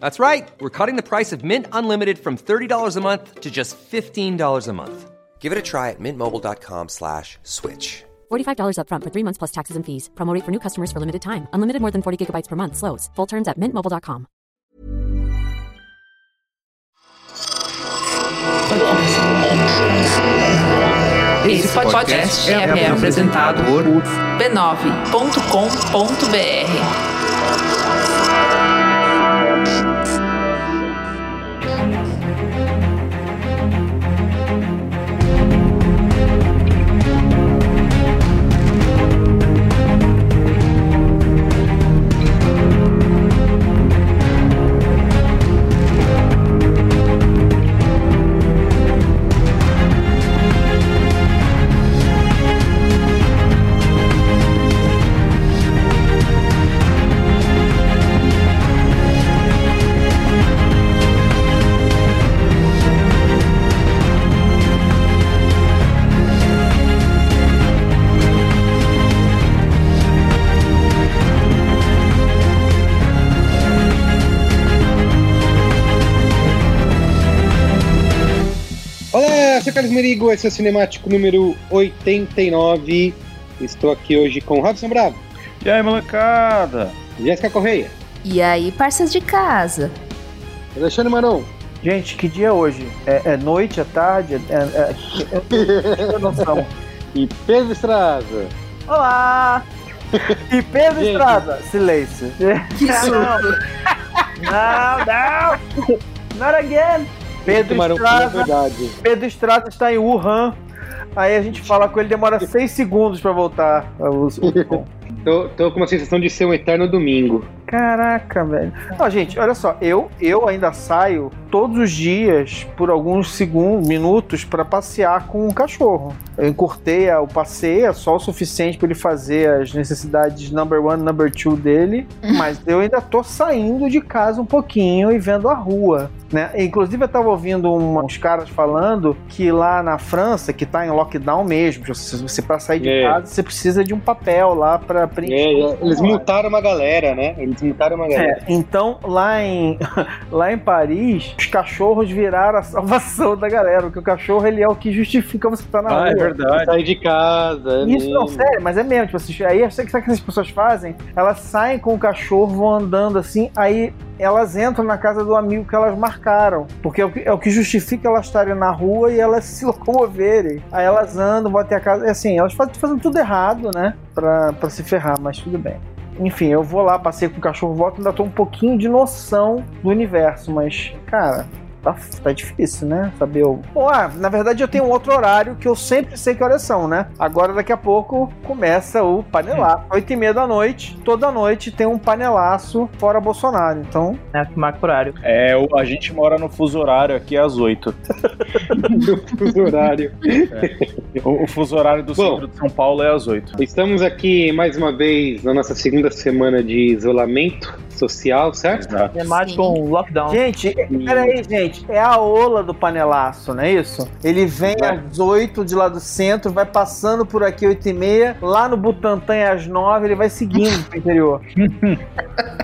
That's right. We're cutting the price of Mint Unlimited from $30 a month to just $15 a month. Give it a try at mintmobile.com slash switch. $45 upfront for three months plus taxes and fees. Promo rate for new customers for limited time. Unlimited more than 40 gigabytes per month. Slows. Full terms at mintmobile.com. Esse podcast é, é apresentado por b9.com.br. Merigo, esse é o Cinemático número 89. Estou aqui hoje com Robson Bravo, E aí, molecada? Jéssica Correia, E aí, parças de casa? Alexandre Maron. Gente, que dia é hoje? É, é noite, é tarde? É, é, é, é, noção. e Pedro Estraza. Olá! E Pedro Gente. Estrada, silêncio. Que susto! Não, não! Not again! Pedro a Estrada. Pedro Estrada está em Wuhan. Aí a gente fala com ele, demora seis segundos pra voltar. O- Tô, tô com uma sensação de ser um eterno domingo. Caraca, velho. Ó, gente, olha só, eu, eu ainda saio todos os dias por alguns segundos, minutos para passear com o cachorro. Eu encurtei a- o passeio, é só o suficiente para ele fazer as necessidades number one, number two dele, mas eu ainda tô saindo de casa um pouquinho e vendo a rua. Né? Inclusive, eu tava ouvindo um- uns caras falando que lá na França, que tá em lockdown mesmo, se você para sair de É. casa, você precisa de um papel lá para preencher. É, eles multaram uma galera, né? Uma galera. É, então lá em, lá em Paris, os cachorros viraram a salvação da galera, porque o cachorro ele é o que justifica você estar na Ah, rua. é verdade. Sair de casa. Isso não, mesmo. sério, mas é mesmo. Tipo, assim, aí sabe o que as pessoas fazem? Elas saem com o cachorro, vão andando assim, aí elas entram na casa do amigo que elas marcaram. Porque é o que, é o que justifica elas estarem na rua e elas se locomoverem. Aí elas andam, vão até a casa. É assim, elas fazem, fazem tudo errado, né? Pra, pra se ferrar, mas tudo bem. Enfim, eu vou lá, passei com o cachorro, volto, ainda tô um pouquinho de noção do universo, mas, cara, tá, tá difícil, né? Saber o. Bom, ah, na verdade eu tenho um outro horário que eu sempre sei que horas são, né? Agora daqui a pouco começa o panelaço. Oito e meia da noite, toda noite tem um panelaço fora Bolsonaro. Então, né, que marca o horário. É, o- a gente mora no fuso horário aqui às 8. Do fuso horário. O, o fuso horário do Bom. centro de São Paulo é às 8. Estamos aqui mais uma vez na nossa segunda semana de isolamento social, certo? Exato. Temático com lockdown. Gente, é- peraí, gente. É a ola do panelaço, não é isso? Ele vem Vai. às 8 de lá do centro, vai passando por aqui 8 e meia, lá no Butantã é às 9, ele vai seguindo pro interior.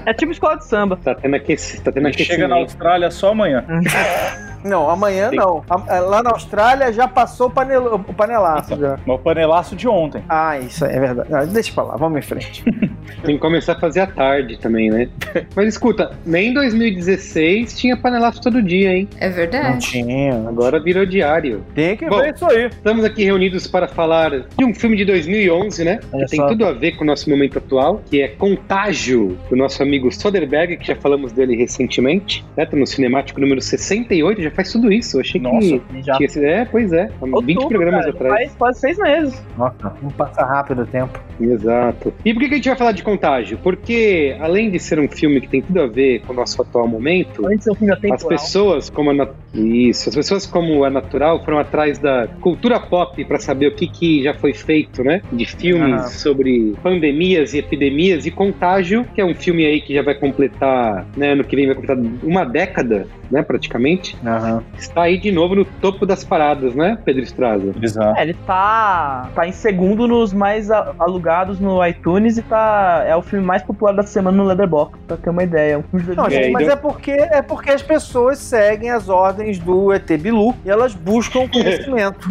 É tipo escola de samba. Tá tendo, aqueci... tá tendo Ele chega na Austrália só amanhã. Não, amanhã Sim. não. A- Lá na Austrália já passou o, panelo, o panelaço já. Mas o panelaço de ontem. Ah, isso é verdade. Ah, deixa pra lá, vamos em frente. Tem que começar a fazer à tarde também, né? Mas escuta, nem em 2016 tinha panelaço todo dia, hein? É Não verdade. tinha. Agora virou diário. Tem que Bom, ver isso aí. Estamos aqui reunidos para falar de um filme de 2011, né? Olha que tem só. tudo a ver com o nosso momento atual, que é Contágio, do nosso amigo Soderbergh, que já falamos dele recentemente. Né? Tá no cinemático número 68, já faz tudo isso. Eu achei Nossa, que Já. esse... É, pois é. Há 20 Outubro, programas cara, atrás. Faz quase seis meses. Nossa, não passa rápido o tempo. Exato. E por que que a gente vai falar de Contágio? Porque, além de ser um filme que tem tudo a ver com o nosso atual momento, da as pessoas como a nat- isso, as pessoas como a Natural foram atrás da cultura pop para saber o que, que já foi feito, né? De filmes Ah. sobre pandemias e epidemias e Contágio, que é um filme aí que já vai completar, né, ano que vem vai completar uma década, né, praticamente. Aham. Está aí de novo no topo das paradas, né, Pedro Estraza? Exato. É, ele tá, tá em segundo nos mais alugados no iTunes e tá, é o filme mais popular da semana no Letterboxd, pra ter uma ideia. É um filme de Não, 2010. gente, É, mas então- é porque, é porque as pessoas seguem as ordens do ET Bilu e elas buscam conhecimento.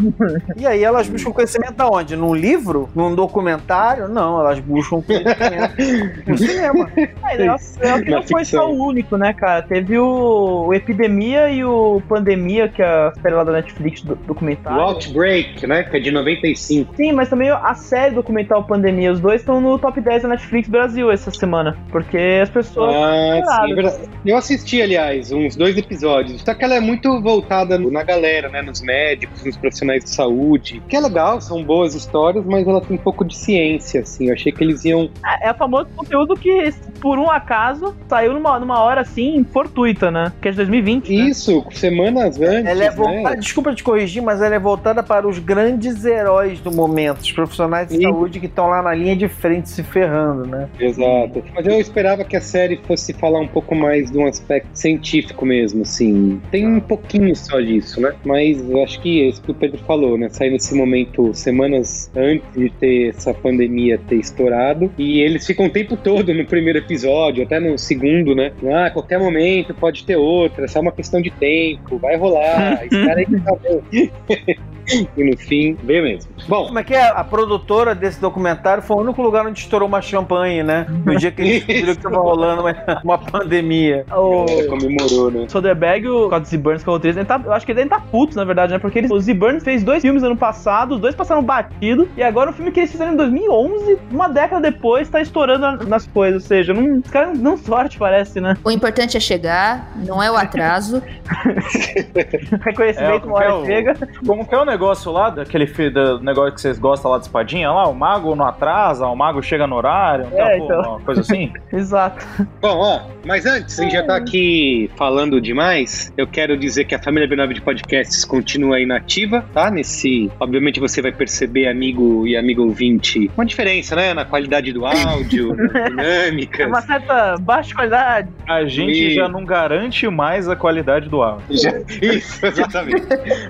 e aí elas buscam conhecimento aonde? Num livro? Num documentário? Não, elas buscam conhecimento no cinema. É, que Na não foi só o único, né, cara? Teve o, o Epidemia e o Pandemia, que é a série lá da Netflix do, O documentário. Outbreak, né, que é de 95. Sim, mas também a série documental Pandemia, os dois estão no top 10 da Netflix Brasil essa semana. Porque as pessoas. Ah, sim, é verdade. Eu assisti, aliás, uns dois episódios. Só que ela é muito voltada na galera, né? Nos médicos, nos profissionais de saúde. Que é legal, são boas histórias, mas ela tem um pouco de ciência, assim. Eu achei que eles iam. É, é o famoso conteúdo que, por um acaso, saiu numa, numa hora assim, fortuita, né? Que é de 2020. né? Isso, semanas antes. Ela é né? voltada, desculpa te corrigir, mas ela é voltada para os grandes heróis do momento, os profissionais de Sim. saúde que estão lá na linha de frente se ferrando, né? Exato. Mas eu esperava que a série fosse falar um pouco mais de um aspecto científico mesmo, assim. Tem um pouquinho só disso, né? Mas eu acho que é isso que o Pedro falou, né? Sair nesse momento, semanas antes de ter essa pandemia ter estourado. E eles ficam o tempo todo no primeiro episódio, até no segundo, né? Ah, qualquer momento pode ter outra, é só uma questão de tempo, vai rolar, espera aí que tá bom. e no fim, veio mesmo. Bom, Como é que é? A produtora desse documentário foi o único lugar onde estourou uma champanhe, né? No dia que eles descobriram que tava rolando uma, uma pandemia. O comemorou, né? Soderbergh, o Scott Z. Burns, que é o roteirista, tá, eu acho que ele ainda tá puto, na verdade, né? Porque eles, o Z. Burns fez dois filmes ano passado, os dois passaram batido, e agora o filme que eles fizeram em 2011, uma década depois, tá estourando na- nas coisas. Ou seja, não, os caras não dão sorte, parece, né? O importante é chegar, não é o atraso. Reconhecimento, uma como é hora o- chega. Como que é o negócio lá, daquele do negócio que vocês gostam lá de espadinha lá? O mago não atrasa, o mago chega no horário, É, uma, então. uma coisa assim? Exato. Bom, ó, mas antes, a gente já tá aqui falando demais. Eu quero dizer que a família B9 de podcasts continua inativa, tá? Nesse. Obviamente você vai perceber, amigo e amigo ouvinte, uma diferença, né? Na qualidade do áudio, nas É dinâmicas. uma certa baixa qualidade. A gente E- já não garante mais a qualidade do áudio. Já- Isso, exatamente.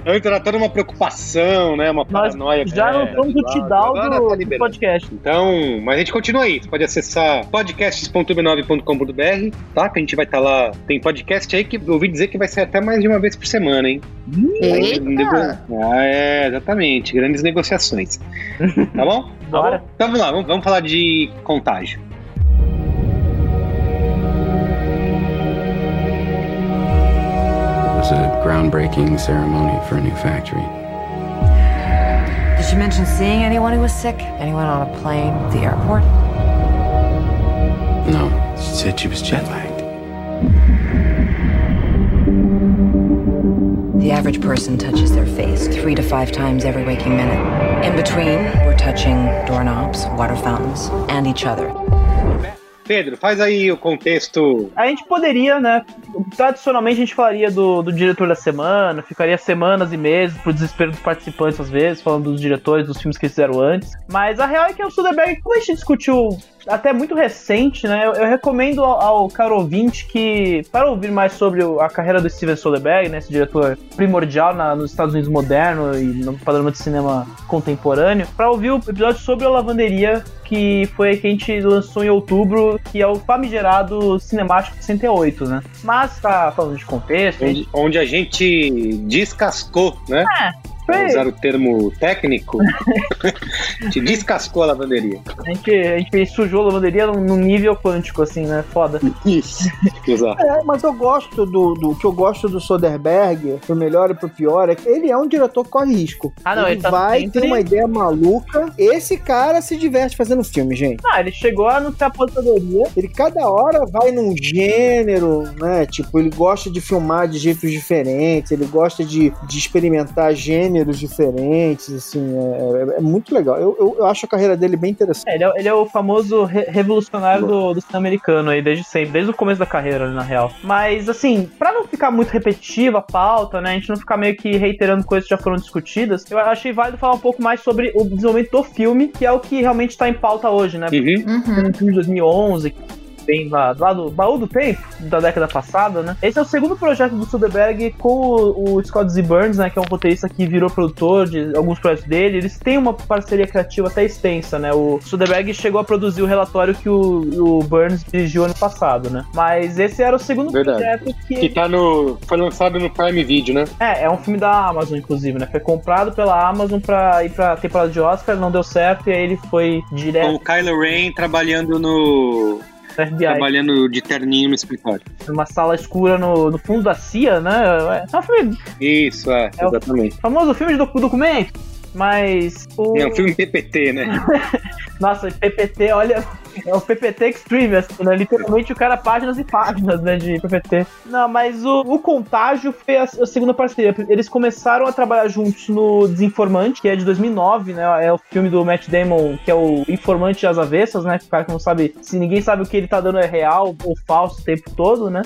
Antes era toda uma preocupação, né? Uma Nós paranoia. já não É, somos o claro. Tidal do, tá do podcast. Então, mas a gente continua aí. Você pode acessar podcasts.b9.com.br, tá? Que a gente vai estar lá. Tem podcast aí que eu ouvi dizer que vai ser até mais de uma vez por semana, hein? Eita! Ah, é, exatamente. Grandes negociações. Tá bom? Bora. Então vamos lá, vamos, vamos falar de contágio. It was a groundbreaking ceremony for a new factory. Did she mention seeing anyone who was sick? Anyone on a plane, the airport? No, she said she was jet lagged. The average person touches their face three to five times every waking minute. In between, we're touching doorknobs, water fountains, and each other. Pedro, faz aí o contexto. A gente poderia, né, tradicionalmente a gente falaria do, do diretor da semana, ficaria semanas e meses pro desespero dos participantes às vezes, falando dos diretores, dos filmes que eles fizeram antes. Mas a real é que o Soderbergh, como a gente discutiu até muito recente, né? Eu, eu recomendo ao, ao caro ouvinte que, para ouvir mais sobre a carreira do Steven Soderbergh, né, esse diretor primordial na- nos Estados Unidos moderno e no panorama de cinema contemporâneo, para ouvir o episódio sobre a lavanderia que foi que a gente lançou em outubro, que é o famigerado Cinemático 68, né? Mas tá falando de contexto, Onde, onde a gente descascou, né? Pra foi- usar o termo técnico, a gente descascou a lavanderia. A gente, a gente sujou a lavanderia num, nível quântico, assim, né? Foda. Isso. usar. É, mas eu gosto do, do o que eu gosto do Soderbergh, pro melhor e pro pior, é que ele é um diretor que corre risco. Ah, não, ele, ele tá vai sempre- ter uma ideia maluca. Esse cara se diverte fazendo filme, gente. Ah, ele chegou a anunciar a aposentadoria. Ele cada hora vai num gênero, né? Tipo, ele gosta de filmar de jeitos diferentes, ele gosta de, de experimentar gêneros diferentes, assim, é, é- é muito legal. Eu, eu, eu acho a carreira dele bem interessante. É, ele, é, ele é o famoso re- revolucionário do, do cinema americano aí, desde sempre, desde o começo da carreira, na real. Mas, assim, pra não ficar muito repetitiva a pauta, né, a gente não ficar meio que reiterando coisas que já foram discutidas, eu achei válido falar um pouco mais sobre o desenvolvimento do filme, que é o que realmente tá em pauta hoje, né? Uhum. Uhum. um filme de 2011, vem lá, lá do baú do tempo, da década passada, né? Esse é o segundo projeto do Soderbergh com o, o Scott Z. Burns, né? Que é um roteirista que virou produtor de alguns projetos dele. Eles têm uma parceria criativa até extensa, né? O Soderbergh chegou a produzir o relatório que o, o Burns dirigiu ano passado, né? Mas esse era o segundo Verdade. projeto que... Que tá no. Foi lançado no Prime Video, né? É, é um filme da Amazon, inclusive, né? Foi comprado pela Amazon pra ir pra temporada de Oscar, não deu certo, e aí ele foi Com direto o Kylo Ren trabalhando no. FBI. Trabalhando de terninho no escritório. numa sala escura no, no fundo da CIA, né? É um filme, Isso, é, É o- exatamente. famoso filme de docu- documento, mas o... É um filme PPT, né? Nossa, PPT, olha, é o PPT Extreme, assim, né? Literalmente o cara páginas e páginas, né, de PPT. Não, mas o, o Contágio foi a, a segunda parceria. Eles começaram a trabalhar juntos no Desinformante, que é de 2009, né? É o filme do Matt Damon, que é o Informante às avessas, né? O cara que não sabe, se ninguém sabe o que ele tá dando é real ou falso o tempo todo, né?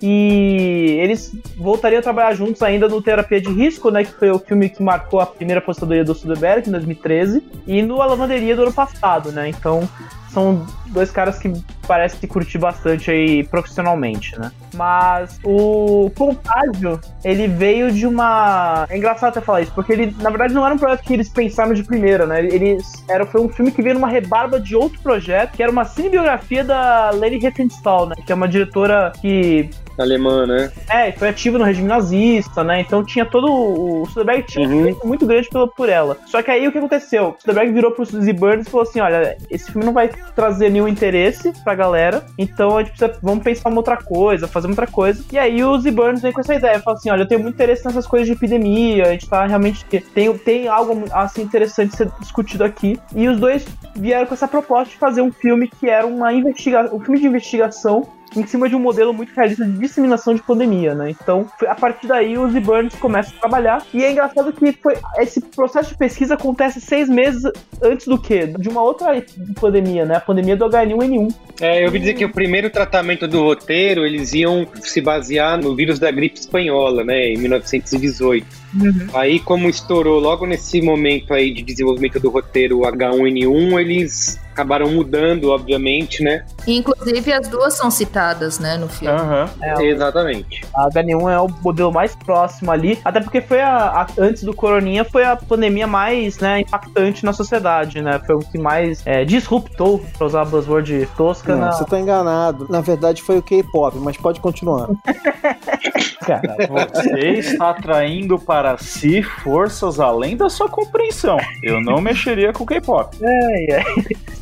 E eles voltariam a trabalhar juntos ainda no Terapia de Risco, né? Que foi o filme que marcou a primeira aposentadoria do Soderbergh em 2013. E no A Lavanderia do ano passado, né? Então são dois caras que parece curtir bastante aí profissionalmente, né? Mas o Contágio, ele veio de uma. É engraçado até falar isso, porque ele, na verdade, não era um projeto que eles pensaram de primeira, né? Eles era, foi um filme que veio numa rebarba de outro projeto, que era uma cinebiografia da Leni Riefenstahl, né? Que é uma diretora que Alemã, né? é, foi ativa no regime nazista, né? Então tinha todo. O Soderbergh tinha um Uhum. respeito muito grande pela, por ela. Só que aí o que aconteceu? O Soderbergh virou pro Z. Burns e falou assim: olha, esse filme não vai trazer nenhum interesse pra galera, então a gente precisa. Vamos pensar uma outra coisa, fazer uma outra coisa. E aí o Z. Burns vem com essa ideia: fala assim: olha, eu tenho muito interesse nessas coisas de epidemia, a gente tá realmente. Tem, tem algo assim interessante ser discutido aqui. E os dois vieram com essa proposta de fazer um filme que era uma investigação. Um filme de investigação em cima de um modelo muito realista de disseminação de pandemia, né? Então, foi- a partir daí, os e Burns começam a trabalhar. E é engraçado que foi, esse processo de pesquisa acontece seis meses antes do quê? De uma outra pandemia, né? A pandemia do H1N1. É, eu ouvi dizer que o primeiro tratamento do roteiro, eles iam se basear no vírus da gripe espanhola, né, em 1918. Aí, como estourou logo nesse momento aí de desenvolvimento do roteiro H1N1, eles acabaram mudando, obviamente, né? Inclusive, as duas são citadas, né, no filme. Aham. É, Exatamente. A H1 é o modelo mais próximo ali, até porque foi a, a- antes do coroninha foi a pandemia mais né, impactante na sociedade, né? Foi o que mais é, disruptou, pra usar a buzzword tosca, Não, na... você tá enganado. Na verdade foi o K-pop, mas pode continuar. Cara, Você está atraindo para si forças além da sua compreensão. Eu não mexeria com K-pop. é, é.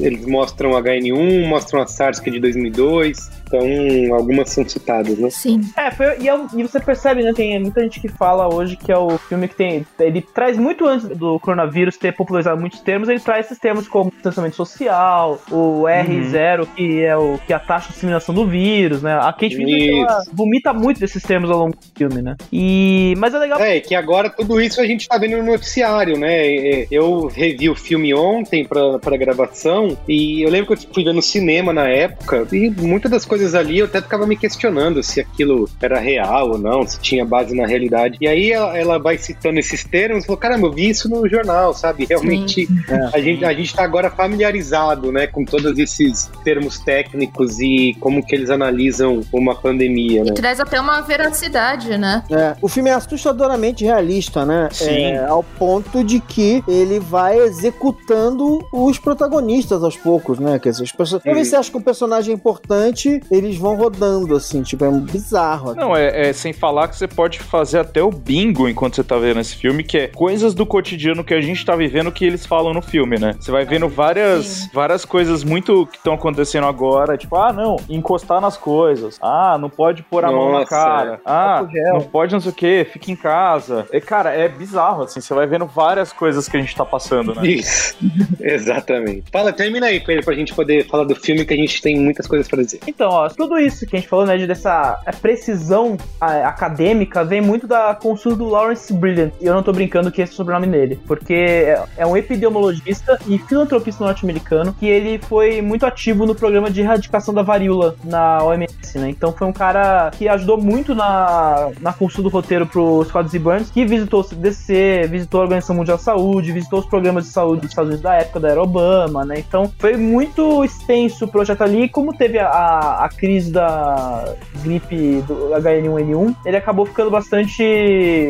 Eles mostram H1N1, mostram a SARS que é de 2002, então algumas são citadas, né? Sim. É, foi, e, é e você percebe, né? Tem muita gente que fala hoje que é o filme que tem. Ele traz muito antes do coronavírus ter popularizado muitos termos, ele traz esses termos como distanciamento social, o R0, que é o que é a taxa de disseminação do vírus, né? A Kate Winslet vomita muito desses termos ao longo do filme, né? E. Mas é legal. É, que agora tudo isso a gente tá vendo no noticiário, né? Eu revi o filme ontem pra, pra gravação E eu lembro que eu fui ver no cinema na época, e muitas das coisas ali eu até ficava me questionando se aquilo era real ou não, se tinha base na realidade. E aí ela, ela vai citando esses termos e falou: caramba, eu vi isso no jornal, sabe? Realmente a, gente, a gente tá agora familiarizado, né, com todos esses termos técnicos e como que eles analisam uma pandemia, né? Traz até uma veracidade, né? É, o filme é assustadoramente realista, né? Sim. É, ao ponto de que ele vai executando os protagonistas aos poucos, né? Quer dizer, as pessoas. Pra ver se acha que um personagem é importante, eles vão rodando, assim, tipo, é bizarro. Não, é, é sem falar que você pode fazer até o bingo enquanto você tá vendo esse filme, que é coisas do cotidiano que a gente tá vivendo que eles falam no filme, né? Você vai vendo várias, várias coisas muito que estão acontecendo agora, tipo, ah, não, encostar nas coisas. Ah, não pode pôr a mão na Nossa, cara. Ah, Álcool gel. não pode não sei o que, fica em casa. É, cara, é bizarro, assim, você vai vendo várias coisas que a gente tá passando, né? Isso, exatamente. Fala, termina aí, Pedro, pra gente poder falar do filme, que a gente tem muitas coisas pra dizer. Então, ó, tudo isso que a gente falou, né, de dessa precisão ah, acadêmica, vem muito da consulta do Lawrence Brilliant. E eu não tô brincando que esse é o sobrenome dele, porque é- é um epidemiologista e filantropista norte-americano que ele foi muito ativo no programa de erradicação da varíola na OMS, né? Então foi um cara que ajudou muito na, na construção do roteiro pro Scott Z. Burns, que visitou o CDC, visitou a Organização Mundial da Saúde, visitou os programas de saúde dos Estados Unidos da época da era Obama, né? Então foi muito extenso o projeto ali, como teve a, a, crise da gripe do H1N1, ele acabou ficando bastante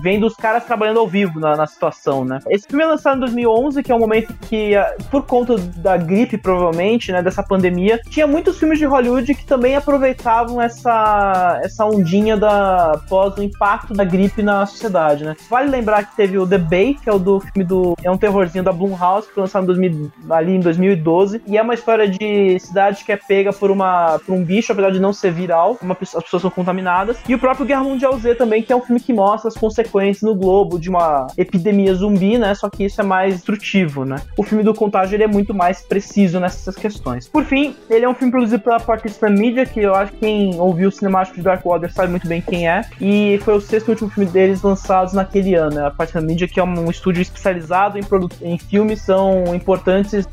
vendo os caras trabalhando ao vivo na, na situação, né? Esse filme é lançado em 2011, que é um momento que, por conta da gripe, provavelmente, né, dessa pandemia, tinha muitos filmes de Hollywood que também aproveitavam essa, essa ondinha da pós o impacto da gripe na sociedade, né? Vale lembrar que teve o The Bay, que é o do filme do é um terrorzinho da Blumhouse, que foi lançado em 2000, ali em 2012, e é uma história de cidade que é pega por uma por um bicho, apesar de não ser viral, uma, as pessoas são contaminadas. E o próprio Guerra Mundial Z também, que é um filme que mostra as consequências no globo de uma epidemia zumbi, né? Só que isso é mais destrutivo, né? O filme do Contágio ele é muito mais preciso nessas questões. Por fim, ele é um filme produzido pela Participant Media, que eu acho que quem ouviu o cinemático de Dark Water sabe muito bem quem é. E foi o sexto e último filme deles lançados naquele ano. A Participant Media, que é um estúdio especializado em, em filmes são importantes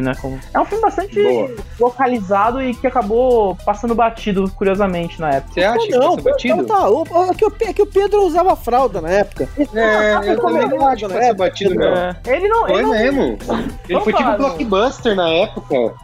né? Como- É um filme bastante Boa. localizado e que acabou passando batido, curiosamente, na época. Você acha que não, passa batido? então tá. O, o- é, que o, é que o Pedro usava fralda na época. É, eu também não acho que passa batido, não. É. Ele não. Foi ele não mesmo. Ele foi tipo um blockbuster na época.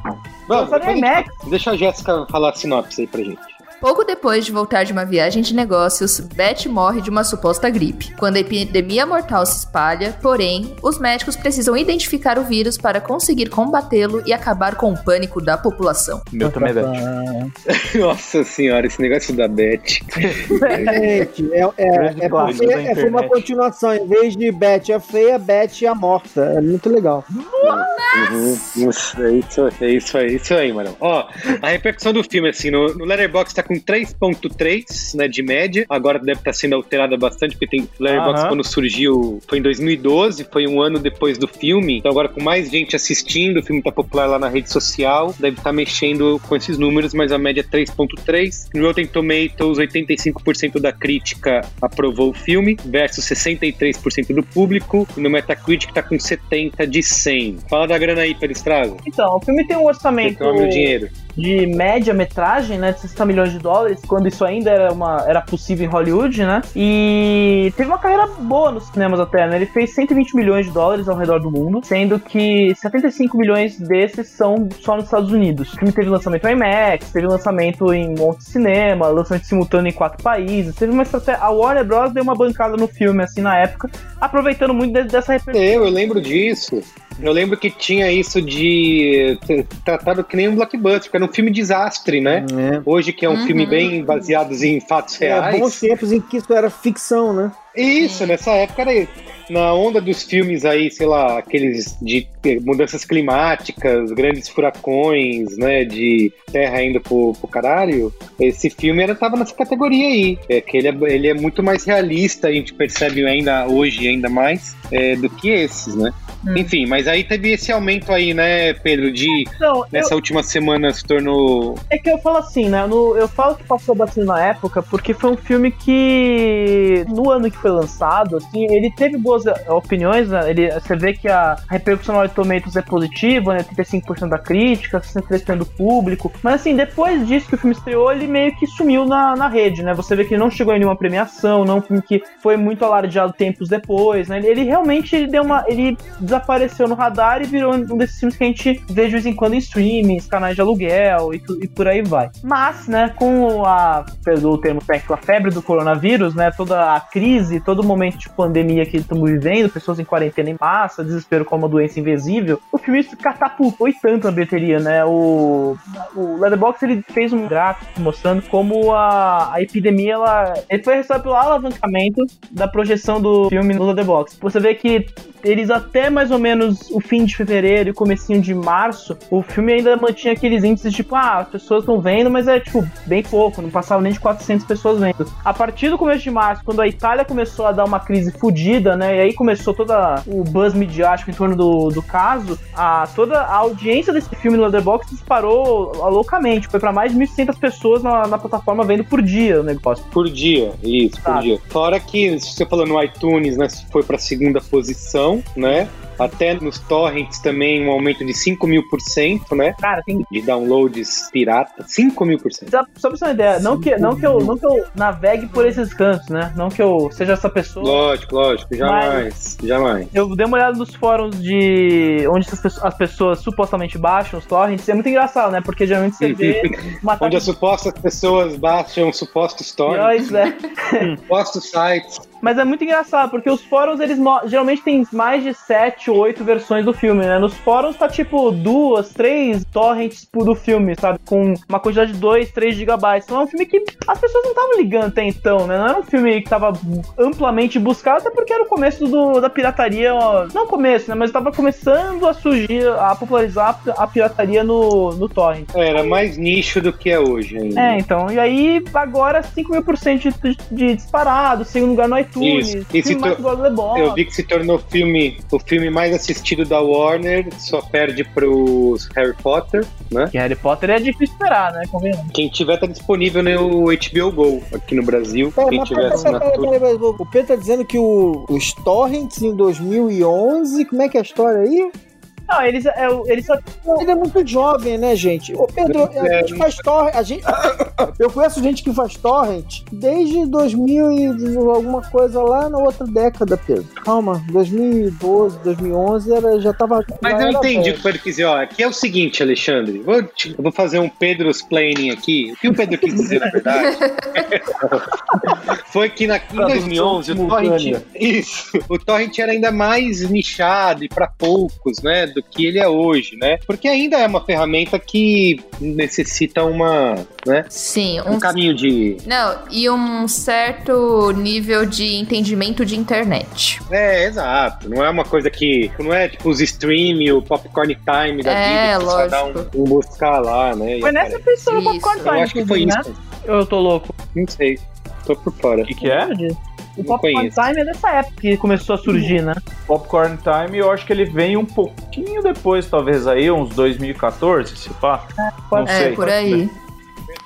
Vamos, gente- deixa a Jéssica falar a sinopse aí pra gente. Pouco depois de voltar de uma viagem de negócios, Beth morre de uma suposta gripe. Quando a epidemia mortal se espalha, porém, os médicos precisam identificar o vírus para conseguir combatê-lo e acabar com o pânico da população. Meu também é Beth. Nossa senhora, esse negócio da Beth. Gente, é, é, é porque é, foi uma continuação. Em vez de Beth a feia, Beth a morta. É muito legal. Uhum, isso, é isso, é isso, é isso aí, mano. Ó, a repercussão do filme, assim, no, no Letterboxd tá com 3.3, né, de média. Agora deve estar sendo alterada bastante, porque tem o Letterboxd quando surgiu, foi em 2012, foi um ano depois do filme. Então agora com mais gente assistindo, o filme tá popular lá na rede social, deve estar mexendo com esses números, mas a média é 3.3. No Rotten Tomatoes, 85% da crítica aprovou o filme, versus 63% do público. E no Metacritic tá com 70 de 100. Fala da grana aí, Pedro Estrago. Então, o filme tem um orçamento Reclama meu dinheiro. De média metragem, né, de 60 milhões de dólares, quando isso ainda era, uma, era possível em Hollywood, né? E teve uma carreira boa nos cinemas até, né? Ele fez 120 milhões de dólares ao redor do mundo, sendo que 75 milhões desses são só nos Estados Unidos. O filme teve lançamento em IMAX, teve lançamento em um monte de cinema, lançamento simultâneo em quatro países. Teve uma estratégia. A Warner Bros. deu uma bancada no filme, assim, na época, aproveitando muito de- dessa repercussão. Eu, eu lembro disso. Eu lembro que tinha isso de tratado que nem um blockbuster, porque era um filme desastre, né? É. Hoje que é um Uhum. filme bem baseado em fatos É, reais. bons tempos em que isso era ficção, né? Isso, nessa época era na onda dos filmes aí, sei lá, aqueles de mudanças climáticas, grandes furacões, né, de terra indo pro, pro caralho. Esse filme era, tava nessa categoria aí. É que ele é, ele é muito mais realista, a gente percebe ainda hoje, ainda mais, é, do que esses, né? Enfim, mas aí teve esse aumento aí, né, Pedro, de Não, nessa eu, última semana se tornou. é que eu falo assim, né? no- eu falo que passou batido na época porque foi um filme que, no ano que foi lançado, assim, ele teve boas eh, opiniões, né? Ele, você vê que a repercussão no Tomatoes é positiva, né? 35% da crítica, 63% do público. Mas assim, depois disso que o filme estreou, ele meio que sumiu na, na rede, né? Você vê que ele não chegou em nenhuma premiação, não é um filme que foi muito alardeado tempos depois, né? Ele, ele realmente ele deu uma. ele desapareceu no radar e virou um desses filmes que a gente vê de vez em quando em streamings, canais de aluguel e, e por aí vai. Mas, né, com a, perdoa o termo técnico, a febre do coronavírus, né, toda a crise, todo o momento de pandemia que estamos vivendo, pessoas em quarentena em massa, desespero com uma doença invisível, o filme catapultou e tanto na bilheteria, né, o, o Letterboxd, ele fez um gráfico mostrando como a, a epidemia, ela, ele foi responsável pelo alavancamento da projeção do filme no Letterboxd. Você vê que eles até mais ou menos o fim de fevereiro e comecinho de março, o filme ainda mantinha aqueles índices tipo, ah, as pessoas estão vendo, mas é tipo bem pouco, não passava nem de 400 pessoas vendo. A partir do começo de março, quando a Itália começou a dar uma crise fodida, né, e aí começou toda o buzz midiático em torno do, do caso, a, toda a audiência desse filme no Letterboxd disparou loucamente, foi pra mais de 1.600 pessoas na, na plataforma vendo por dia o negócio. Por dia, isso, por dia. Fora que, se você falou no iTunes, né, foi pra segunda posição, né? Até nos torrents também um aumento de 5 mil por cento, né? Cara, tem De downloads pirata. 5 mil por cento. Só, só pra você ter uma ideia, não que, não, que eu, não que eu navegue por esses cantos, né? Não que eu seja essa pessoa. Lógico, lógico, jamais. Jamais. Eu dei uma olhada nos fóruns de onde essas pessoas- as pessoas supostamente baixam os torrents. É muito engraçado, né? Porque geralmente você vê uma Onde as supostas pessoas baixam supostos torrents, Pois é. supostos sites. Mas é muito engraçado, porque os fóruns, eles geralmente tem mais de 7 ou 8 versões do filme, né? Nos fóruns tá tipo duas, três torrents por- do filme, sabe? Com uma quantidade de 2, 3 gigabytes. Então é um filme que as pessoas não estavam ligando até então, né? Não era um filme que tava amplamente buscado, até porque era o começo do- da pirataria. ó, Não começo, né? Mas tava começando a surgir, a popularizar a pirataria no, no torrent. Era mais nicho do que é hoje ainda. É, então. E aí, agora 5 mil por cento de, de disparado, segundo lugar no iTunes. Isso. E filme mais do. Eu vi que se tornou filme, o filme mais assistido da Warner, só perde pros Harry Potter, né? Que Harry Potter é difícil esperar, né? Convenhamos. Quem tiver tá disponível no HBO Go aqui no Brasil. Pera, Quem tiver pera, pera, pera, assinatura. pera, pera, O Pedro tá dizendo que o- os torrents em 2011, como é que é a história aí? Não, eles, é, o- eles só. Ele é muito jovem, né, gente? Ô, Pedro, a gente faz torrent. A gente... Eu conheço gente que faz torrent desde 2000 e alguma coisa lá na outra década, Pedro. Calma, 2012, 2011 era, já tava. Mas já eu entendi o que o Pedro quis dizer. Ó, aqui é o seguinte, Alexandre. Vou, te- eu vou fazer um Pedro's Planning aqui. O que o Pedro quis dizer, na verdade, foi que na, em 2011 o torrent, isso, o torrent era ainda mais nichado e para poucos, né, do que ele é hoje, né? Porque ainda é uma ferramenta que necessita uma, né, Sim, um um caminho de Não, e um certo nível de entendimento de internet. É, exato. Não é uma coisa que. Não é tipo os stream, o popcorn time da É, vida, que só dá um, lógico. um buscar lá, né? Foi nessa aparece. pessoa no Isso. Popcorn Eu Time, acho que foi inclusive, isso. né? Eu tô louco. Não sei. Tô por fora. O que, que é? O Popcorn conheço. Time é dessa época que começou a surgir, né? Popcorn Time, eu acho que ele vem um pouquinho depois, talvez aí, uns 2014, se pá. Não É, sei. por aí.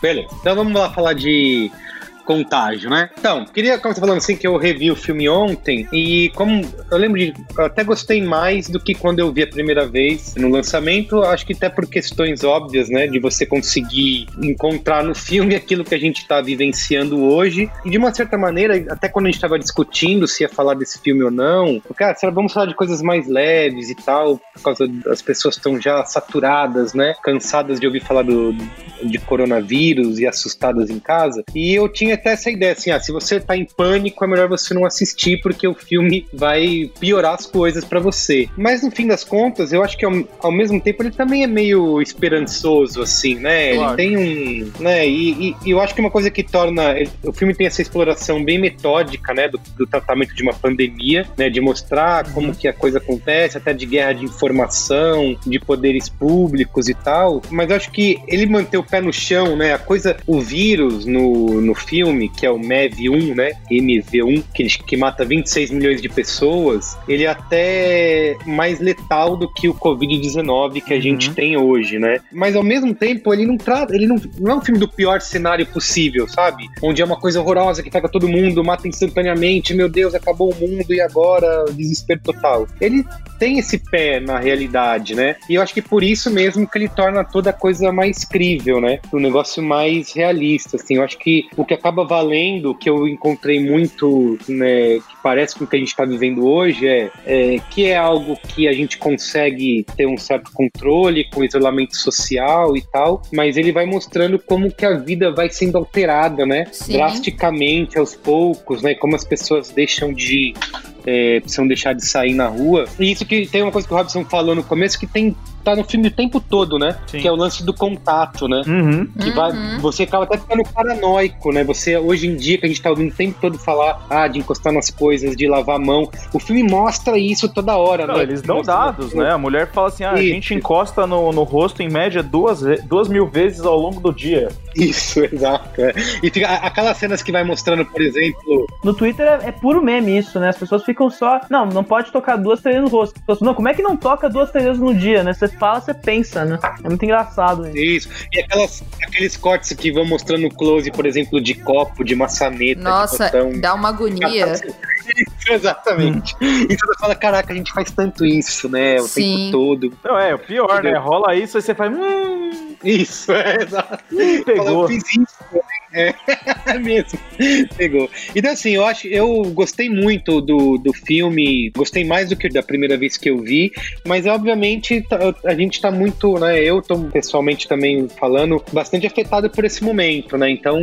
Beleza. Então vamos lá falar de contágio, né? Então, queria começar falando assim que eu revi o filme ontem e como eu lembro de eu até gostei mais do que quando eu vi a primeira vez no lançamento, acho que até por questões óbvias, né, de você conseguir encontrar no filme aquilo que a gente tá vivenciando hoje e de uma certa maneira, até quando a gente tava discutindo se ia falar desse filme ou não, cara, será vamos falar de coisas mais leves e tal, por causa das pessoas estão já saturadas, né, cansadas de ouvir falar do, de coronavírus e assustadas em casa. E eu tinha até essa ideia assim, ah, se você tá em pânico, é melhor você não assistir porque o filme vai piorar as coisas pra você. Mas no fim das contas, eu acho que ao, ao mesmo tempo ele também é meio esperançoso assim, né? Claro. Ele tem um, né? E, e- eu acho que uma coisa que torna ele- o filme tem essa exploração bem metódica, né, do, do tratamento de uma pandemia, né, de mostrar como que a coisa acontece, até de guerra de informação, de poderes públicos e tal. Mas eu acho que ele manter o pé no chão, né, a coisa, o vírus no, no filme filme, que é o MEV1, né? MV1, que, que mata 26 milhões de pessoas, ele é até mais letal do que o Covid-19 que a Uhum. gente tem hoje, né? Mas ao mesmo tempo, ele não trata, ele não, não é um filme do pior cenário possível, sabe? Onde é uma coisa horrorosa que pega todo mundo, mata instantaneamente, meu Deus, acabou o mundo e agora desespero total. Ele tem esse pé na realidade, né? E eu acho que por isso mesmo que ele torna toda a coisa mais crível, né? Um negócio mais realista, assim. Eu acho que o que acaba valendo, que eu encontrei muito, né, que parece com o que a gente está vivendo hoje, é, é que é algo que a gente consegue ter um certo controle com isolamento social e tal, mas ele vai mostrando como que a vida vai sendo alterada, né? Sim. Drasticamente, aos poucos, né? Como as pessoas deixam de é, precisam deixar de sair na rua. E isso que tem uma coisa que o Robson falou no começo que tem tá no filme o tempo todo, né? Sim. Que é o lance do contato, né? Uhum. Que vai, você acaba até ficando paranoico, né? Você, hoje em dia, que a gente tá ouvindo o tempo todo falar ah, de encostar nas coisas, de lavar a mão, o filme mostra isso toda hora, Não, né? eles dão Mostra- dados, né? A mulher fala assim: ah, a Isso. gente encosta no, no rosto em média duas, duas mil vezes ao longo do dia. Isso, exato. é. E fica, aquelas cenas que vai mostrando, por exemplo, No Twitter é, é puro meme isso, né? As pessoas ficam só. Não, não pode tocar duas, três vezes no rosto. As pessoas, não, como é que não toca duas, três vezes no dia, né? Você fala, você pensa, né? É muito engraçado isso. isso. E aquelas, aqueles cortes que vão mostrando close, por exemplo, de copo, de maçaneta, Nossa, de botão. dá uma agonia. Exatamente. E você fala, caraca, a gente faz tanto isso, né? O Sim. tempo todo. Não, é, o pior, né? Rola isso, aí você faz. Hum, Isso, é, exato. Ih, pegou. Fala, eu fiz isso. É, é mesmo. Pegou. Então, assim, eu acho eu gostei muito do, do filme, gostei mais do que da primeira vez que eu vi, mas obviamente tá- a gente tá muito, né? Eu tô pessoalmente também falando, bastante afetado por esse momento, né? Então,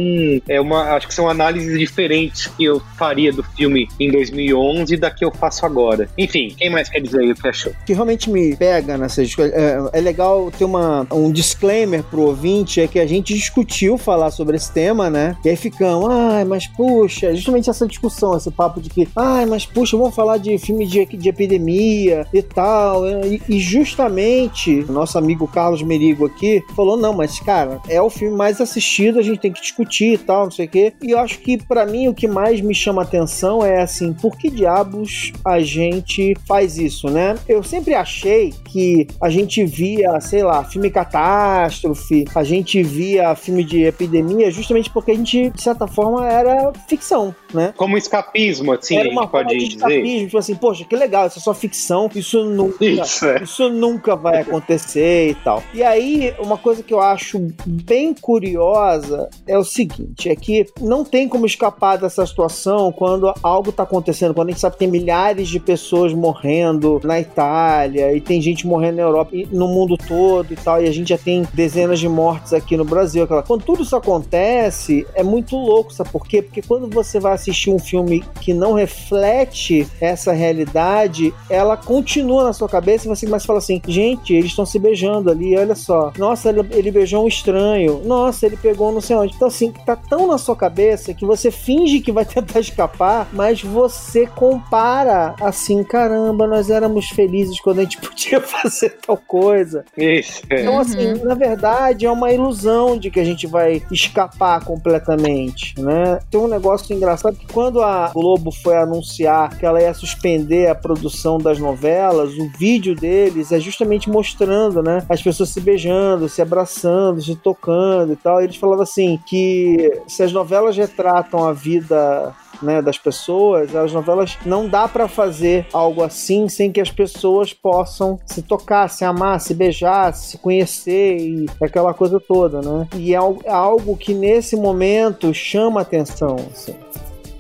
é uma, acho que são análises diferentes que eu faria do filme em 2011 da que eu faço agora. Enfim, quem mais quer dizer aí o que achou? O que realmente me pega discussões, é, é legal ter uma, um disclaimer pro ouvinte, é que a gente discutiu falar sobre esse tema, né? E aí ficamos, ai, mas puxa, justamente essa discussão, esse papo de que, ai, mas puxa, vamos falar de filme de, de epidemia e tal. E, e justamente o nosso amigo Carlos Merigo aqui falou, não, mas cara, é o filme mais assistido, a gente tem que discutir e tal, não sei o quê. E eu acho que pra mim o que mais me chama atenção é assim, por que diabos a gente faz isso, né? Eu sempre achei que a gente via, sei lá, filme catástrofe, a gente via filme de epidemia justamente porque a gente, de certa forma, era ficção, né? Como escapismo, assim, era a uma gente pode de dizer. escapismo, tipo assim, poxa, que legal, isso é só ficção, isso nunca, Isso, é. isso nunca vai acontecer e tal. E aí, uma coisa que eu acho bem curiosa é o seguinte: é que não tem como escapar dessa situação quando algo tá acontecendo, quando a gente sabe que tem milhares de pessoas morrendo na Itália e tem gente morrendo na Europa e no mundo todo e tal, e a gente já tem dezenas de mortes aqui no Brasil. Aquela... Quando tudo isso acontece, é muito louco, sabe por quê? Porque quando você vai assistir um filme que não reflete essa realidade, ela continua na sua cabeça e você começa a falar assim: gente, eles estão se beijando ali, olha só. Nossa, ele, ele beijou um estranho. Nossa, ele pegou não sei onde. Então, assim, tá tão na sua cabeça que você finge que vai tentar escapar, mas você compara assim: caramba, nós éramos felizes quando a gente podia fazer tal coisa. Isso, é. Então, assim, na verdade, é uma ilusão de que a gente vai escapar completamente, né? Tem um negócio engraçado que quando a Globo foi anunciar que ela ia suspender a produção das novelas, o vídeo deles é justamente mostrando, né? As pessoas se beijando, se abraçando, se tocando e tal. E eles falavam assim que se as novelas retratam a vida né, das pessoas, as novelas não dá pra fazer algo assim sem que as pessoas possam se tocar, se amar, se beijar, se conhecer e aquela coisa toda, né? E é é algo que nesse momento chama atenção, assim.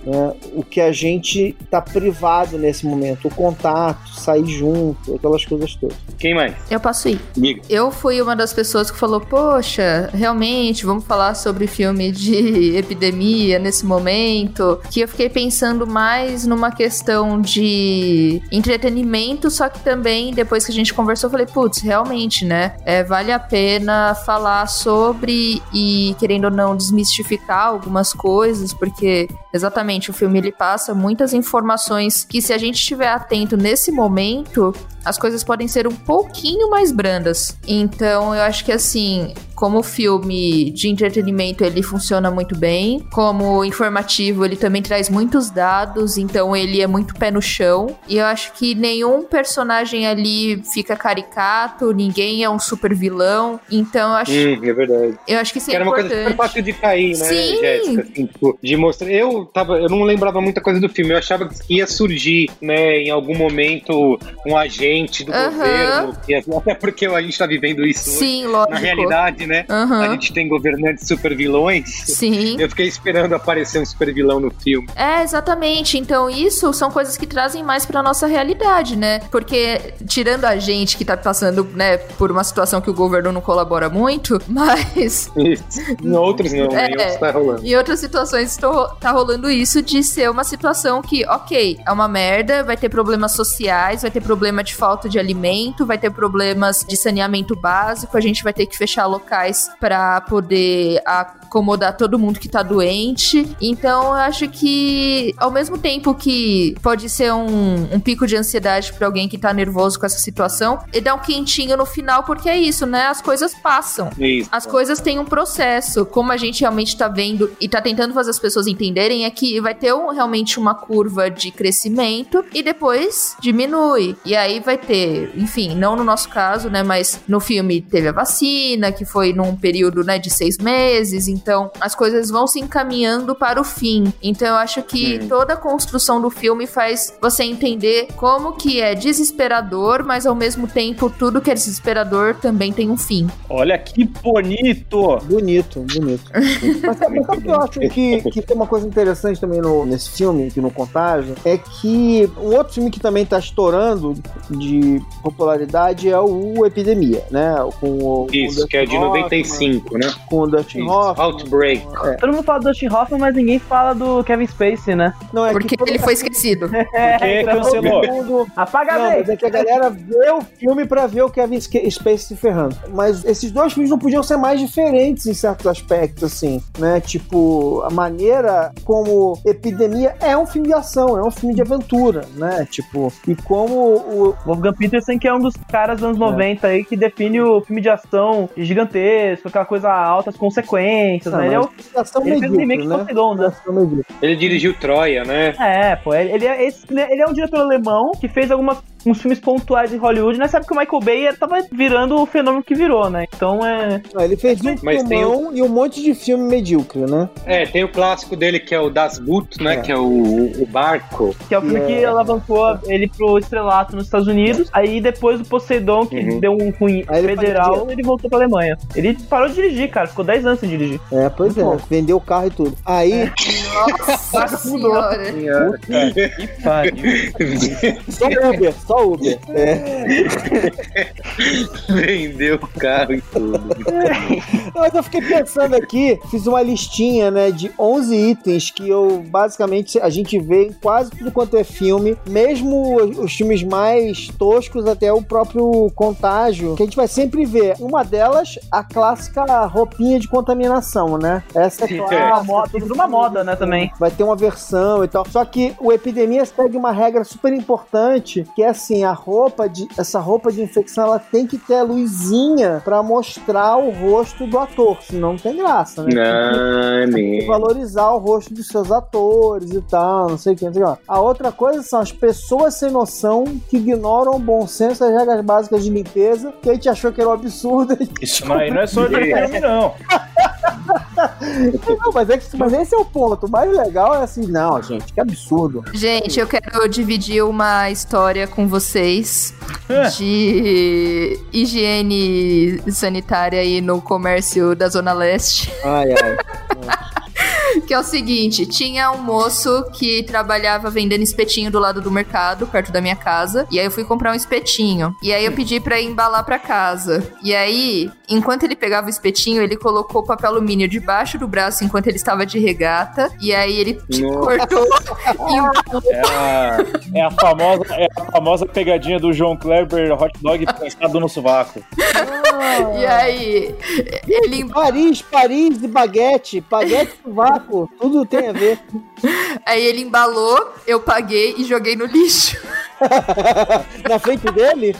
Né? O que a gente tá privado nesse momento, o contato, sair junto, aquelas coisas todas. Quem mais? Eu posso ir. Diga. Eu fui uma das pessoas que falou: Poxa, realmente, vamos falar sobre filme de epidemia nesse momento. Que eu fiquei pensando mais numa questão de entretenimento, só que também, depois que a gente conversou, eu falei: Putz, realmente, né? É, vale a pena falar sobre e, querendo ou não, desmistificar algumas coisas, porque Exatamente, o filme ele passa muitas informações que se a gente estiver atento nesse momento, as coisas podem ser um pouquinho mais brandas. Então, eu acho que assim, como filme de entretenimento, ele funciona muito bem. Como informativo, ele também traz muitos dados, então ele é muito pé no chão. E eu acho que nenhum personagem ali fica caricato, ninguém é um super vilão. Então, eu acho, Hum, é verdade. eu acho que isso é Era uma coisa importante. super fácil de cair, né, Sim. Jéssica? Assim, tipo, de mostrar. Eu tava, eu não lembrava muita coisa do filme. Eu achava que ia surgir, né, em algum momento, um agente do Aham. governo. que- até porque a gente tá vivendo isso hoje. Sim, lógico. Na realidade, né? Aham. A gente tem governantes super vilões. Sim. Eu fiquei esperando aparecer um super vilão no filme. É, exatamente. Então, isso são coisas que trazem mais pra nossa realidade, né? Porque, tirando a gente que tá passando, né, por uma situação que o governo não colabora muito, mas Isso. Em outros não, né? Em É. outros tá rolando. em outras situações tá rolando isso de ser uma situação que, ok, é uma merda, vai ter problemas sociais, vai ter problema de falta de alimento, vai ter problemas de saneamento básico, a gente vai ter que fechar locais pra poder acomodar todo mundo que tá doente. Então, eu acho que, ao mesmo tempo que pode ser um, um pico de ansiedade pra alguém que tá nervoso com essa situação, ele dá um quentinho no final, porque é isso, né? As coisas passam. Isso. As coisas têm um processo. Como a gente realmente tá vendo e tá tentando fazer as pessoas entenderem, é que vai ter um- realmente uma curva de crescimento e depois diminui. E aí vai ter, enfim, não no nosso caso, né? Mas no filme teve a vacina, que foi num período, né, de seis meses. Então as coisas vão se encaminhando para o fim. Então eu acho que toda a construção do filme faz você entender como que é desesperador, mas ao mesmo tempo tudo que é desesperador também tem um fim. Olha que bonito! Bonito, bonito. Mas sabe, sabe o que eu acho que, que tem uma coisa interessante também no- nesse filme, aqui no Contágio, é que um outro filme que também tá estourando de popularidade é o Epidemia, né? Com o, com o Isso, que é de Dustin Hoffman, 95, né? Com o Dustin Isso. Hoffman. Outbreak. Todo mundo fala do Dustin Hoffman, mas ninguém fala do Kevin Spacey, né? Não, é Porque ele foi esquecido. É, todo cancelou. mundo- Apaga Não, a mas é que a galera vê o filme pra ver o Kevin Spacey se ferrando. Mas esses dois filmes não podiam ser mais diferentes em certos aspectos, assim, né? Tipo, a maneira como Epidemia é um filme de ação, é um filme de aventura, né? Tipo, e como o... Wolfgang Peterson, que é um dos caras dos anos 90 aí, que define o filme de ação gigantesco, aquela coisa altas consequências, né? Ele é o ele fez o remake né? Né? Ele dirigiu Troia, né? É, pô, ele ele é, esse- ele é um diretor alemão que fez algumas, uns filmes pontuais em Hollywood, nessa época o Michael Bay tava virando o fenômeno que virou, né? Então é. Não, ele fez um Mas tem filmão e um monte de filme medíocre, né? É, tem o clássico dele que é o Das Boot, né? É. Que é o, o barco. Que é o filme É. que alavancou ele pro estrelato nos Estados Unidos. Aí depois do Poseidon, que Uhum. deu um ruim Aí ele federal, parou ele voltou pra Alemanha. Ele parou de dirigir, cara. Ficou 10 anos sem dirigir. É, pois é, vendeu o carro e tudo. Aí, Nossa senhora. Que pariu. só Uber, só Uber. É. Vendeu o carro e tudo. Mas eu fiquei pensando aqui, fiz uma listinha, né, de 11 itens que eu, basicamente, a gente vê em quase tudo quanto é filme, mesmo os filmes mais toscos, até o próprio Contágio, que a gente vai sempre ver. Uma delas, a clássica roupinha de contaminação, né? Essa é Uma clássica. moda, tudo uma moda, né, também. Vai ter uma versão e tal. Só que o Epidemia segue uma regra super importante, que é assim, a roupa de essa roupa de infecção, ela tem que ter a luzinha pra mostrar o rosto do ator, senão não tem graça, né? Não, é Tem que valorizar o rosto dos seus atores e tal, não sei o que, não sei o que. A outra coisa são as pessoas sem noção que ignoram o bom senso e as regras básicas de limpeza, que a gente achou que era um absurdo. Isso aí não é só de filme, não. não, mas, é que, mas esse é o ponto. O mais legal é assim, não, gente, que absurdo. Gente, eu quero dividir uma história com vocês de higiene sanitária aí no comércio da Zona Leste. Ai, ai. Que é o seguinte: tinha um moço que trabalhava vendendo espetinho do lado do mercado, perto da minha casa. E aí eu fui comprar um espetinho. E aí eu pedi pra ir embalar pra casa. E aí, enquanto ele pegava o espetinho, ele colocou papel alumínio debaixo do braço enquanto ele estava de regata. E aí ele Nossa. cortou e embalou É a, é a famosa, é a famosa pegadinha do João Kleber hot dog pensado no sovaco. E aí, ele Paris, Paris de baguete, baguete no tempo. Tudo tem a ver. Aí ele embalou, eu paguei e joguei no lixo. Na frente dele?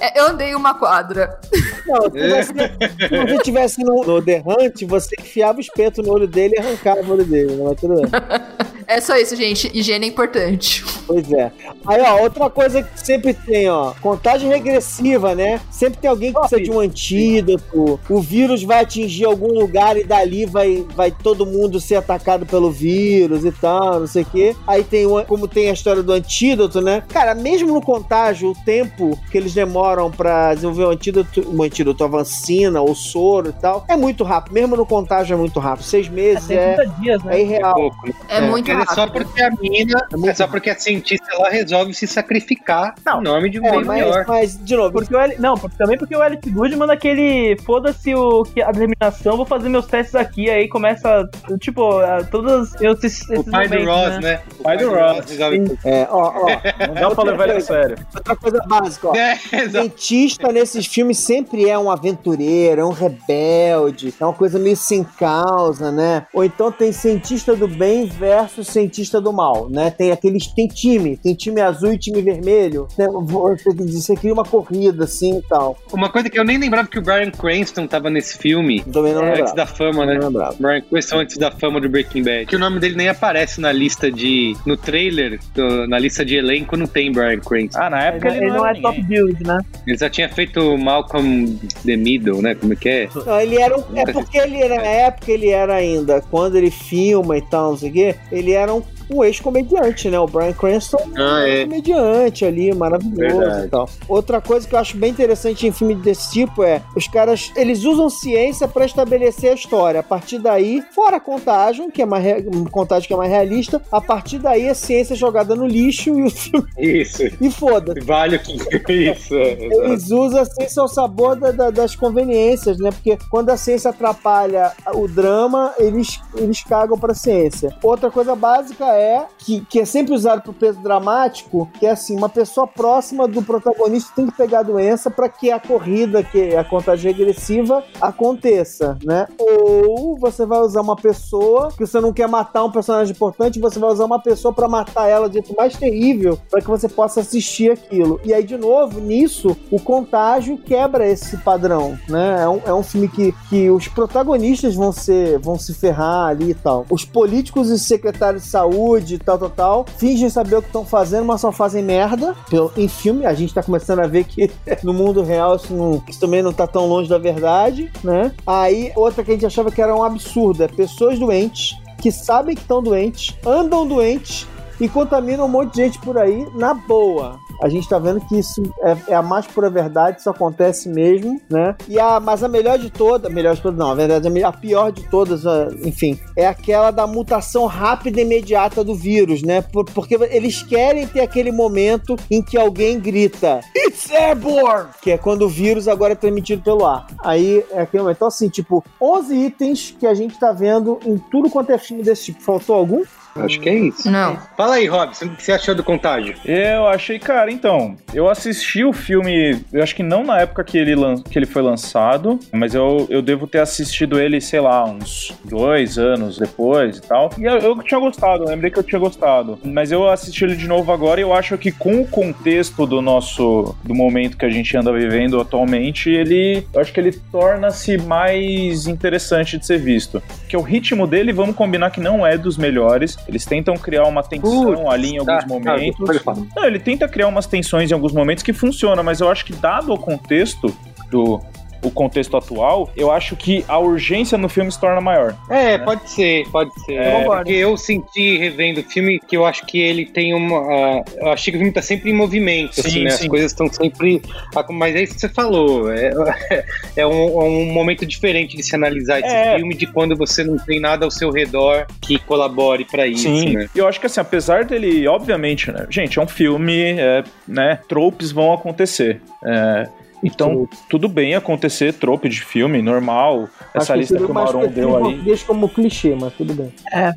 É, Eu andei uma quadra. Não, se você, se você estivesse no, no The Hunt, você enfiava o espeto no olho dele e arrancava o olho dele, né? Mas tudo bem. É só isso, gente. Higiene é importante. Pois é. Aí, ó, outra coisa que sempre tem, ó, contagem regressiva, né? Sempre tem alguém que precisa de um antídoto, o vírus vai atingir algum lugar e dali vai, vai todo mundo ser atacado pelo vírus e tal, não sei o quê. Aí tem, uma, como tem a história do antídoto, né? Cara, mesmo no contágio, o tempo que eles demoram pra desenvolver o antídoto, o antídoto, a vacina, o soro e tal, é muito rápido. Mesmo no contágio é muito rápido. Seis meses é, 30 dias, né? é irreal. pouco, né? É, muito É só rápido. porque a mina, é, só porque a cientista ela resolve se sacrificar Não. em nome de um É, mas, maior. mas, de novo, Porque o L... Não, porque- também porque o Elliot Good manda aquele. Foda-se o... que a determinação, vou fazer meus testes aqui. Aí começa, tipo, a- todos esses, esses O pai do momentos, Ross, né? O Pai do Ross. é, ó, ó, Não dá pra levar ele a sério. outra coisa básica, ó. É, cientista nesses filmes sempre é um aventureiro, é um rebelde, é uma coisa meio sem causa, né? Ou então tem cientista do bem versus cientista do mal, né? Tem aqueles. Tem time, tem time azul e time vermelho. Né? Você, você cria uma corrida assim e tal. Uma coisa que eu nem lembrava que o Brian Cranston tava nesse filme. Também não é, antes lembrava. da fama, né? Não lembrava. Brian Cranston antes da fama do Breaking Bad. Que o nome dele nem aparece na lista de. No trailer, do- na lista de elenco, não tem Brian Cranston. Ah, na época Ele, ele, não, é era top build, né? Ele já tinha feito Malcolm the Middle, né? Como é que é? Não, ele era um, É porque ele, na época, ele era ainda. Quando ele filma e tal, não sei o quê, ele era um, um ex-comediante, né? O Brian Cranston Ah, um é. comediante ali, maravilhoso Verdade. e tal. Outra coisa que eu acho bem interessante em filme desse tipo é os caras, eles usam ciência pra estabelecer a história. A partir daí, fora a contagem, que é mais re- contagem que é mais realista, a partir daí a ciência é jogada no lixo e o filme Isso. e foda. Vale o que. Isso, é. Eles usam a ciência ao sabor da- da- das conveniências, né? Porque quando a ciência atrapalha o drama, eles, eles cagam pra ciência. Outra coisa básica é, que, que é sempre usado pro peso dramático, que é assim, uma pessoa próxima do protagonista tem que pegar a doença para que a corrida, que é a contagem regressiva, aconteça, né? Ou você vai usar uma pessoa que você não quer matar um personagem importante, você vai usar uma pessoa para matar ela de jeito mais terrível, para que você possa assistir aquilo. E aí, de novo, nisso, o contágio quebra esse padrão, né? É um, é um filme que, que os protagonistas vão ser vão se ferrar ali e tal. Os políticos e secretários de saúde e tal, tal, tal, fingem saber o que estão fazendo, mas só fazem merda. Em filme, a gente tá começando a ver que no mundo real isso, não- isso também não tá tão longe da verdade, né? Aí, outra que a gente achava que era um absurdo é pessoas doentes que sabem que estão doentes, andam doentes e contaminam um monte de gente por aí na boa. A gente tá vendo que isso é, é a mais pura verdade, isso acontece mesmo, né? E a, mas a melhor de todas, melhor de todas não, a verdade, a pior de todas, enfim, é aquela da mutação rápida e imediata do vírus, né? Por- porque eles querem ter aquele momento em que alguém grita It's airborne! Que é quando o vírus agora é transmitido pelo ar. Aí é aquele momento. Então, assim, tipo, 11 itens que a gente tá vendo em tudo quanto é filme desse tipo. Faltou algum? Acho que é isso. Não. Fala aí, Robson, o que você achou do contágio? Eu achei, cara, então, eu assisti o filme, eu acho que não na época que ele, lan- que ele foi lançado, mas eu, eu devo ter assistido ele, sei lá, uns dois anos depois e tal. E eu, eu tinha gostado, eu lembrei que eu tinha gostado. Mas eu assisti ele de novo agora e eu acho que com o contexto do nosso, do momento que a gente anda vivendo atualmente, ele, eu acho que ele torna-se mais interessante de ser visto. Que o ritmo dele, vamos combinar que não é dos melhores. Eles tentam criar uma tensão Putz, ali em alguns tá, momentos. tá. Não, ele tenta criar umas tensões em alguns momentos que funciona, mas eu acho que dado o contexto do o contexto atual, eu acho que a urgência no filme se torna maior. É, pode ser, pode ser. É, porque eu senti revendo o filme que eu acho que ele tem uma. ah, eu achei que o filme tá sempre em movimento, Sim, assim, né? sim. As coisas estão sempre. Mas é isso que você falou. É, é um, é um momento diferente de se analisar esse É. filme de quando você não tem nada ao seu redor que colabore pra isso, né? Eu acho que assim, apesar dele, obviamente, né? Gente, é um filme, é, né? Tropes vão acontecer. É, Então, tudo bem acontecer trope de filme, normal. Essa Acho lista que que o Maron deu aí. Deixa como clichê, mas tudo bem. É,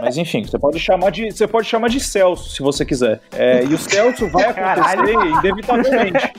mas enfim, você pode chamar de, você pode chamar de Celso, se você quiser. É, e o Celso vai acontecer inevitavelmente.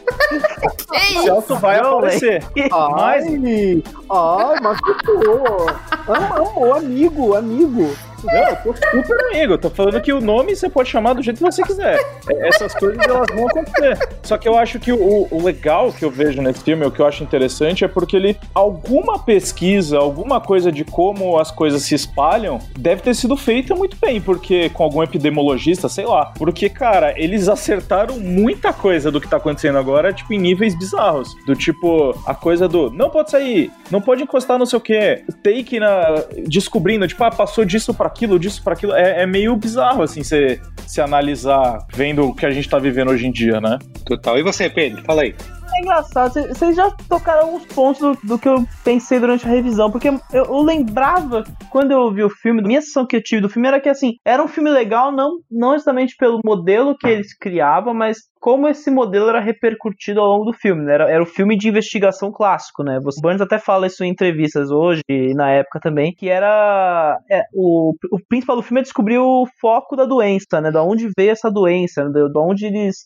O Celso vai aparecer. Mas, ai, mas pô, amor, amigo, amigo. Não, eu tô super amigo. Eu tô falando que o nome você pode chamar do jeito que você quiser. É, Essas coisas elas vão acontecer. Só que eu acho que o, o legal que eu vejo nesse filme, o que eu acho interessante, é porque ele. Alguma pesquisa, alguma coisa de como as coisas se espalham, deve ter sido feita muito bem, porque com algum epidemiologista, sei lá. Porque, cara, eles acertaram muita coisa do que tá acontecendo agora, tipo, em níveis bizarros. Do tipo, a coisa do não pode sair, não pode encostar não sei o que, take na. descobrindo, tipo, ah, passou disso pra aquilo, disso pra aquilo. É, é meio bizarro, assim, você se analisar vendo o que a gente tá vivendo hoje em dia, né? Total. E você, Pedro? Fala aí. É engraçado, cê- vocês já tocaram alguns pontos do, do que eu pensei durante a revisão, porque eu, eu lembrava, quando eu vi o filme, a minha sensação que eu tive do filme era que, assim, era um filme legal, não, não exatamente pelo modelo que eles criavam, mas como esse modelo era repercutido ao longo do filme, né? Era, era o filme de investigação clássico, né? Você Burns até fala isso em entrevistas hoje e na época também, que era é, o, o principal do filme é descobrir o foco da doença, né? Da onde veio essa doença, né? da onde eles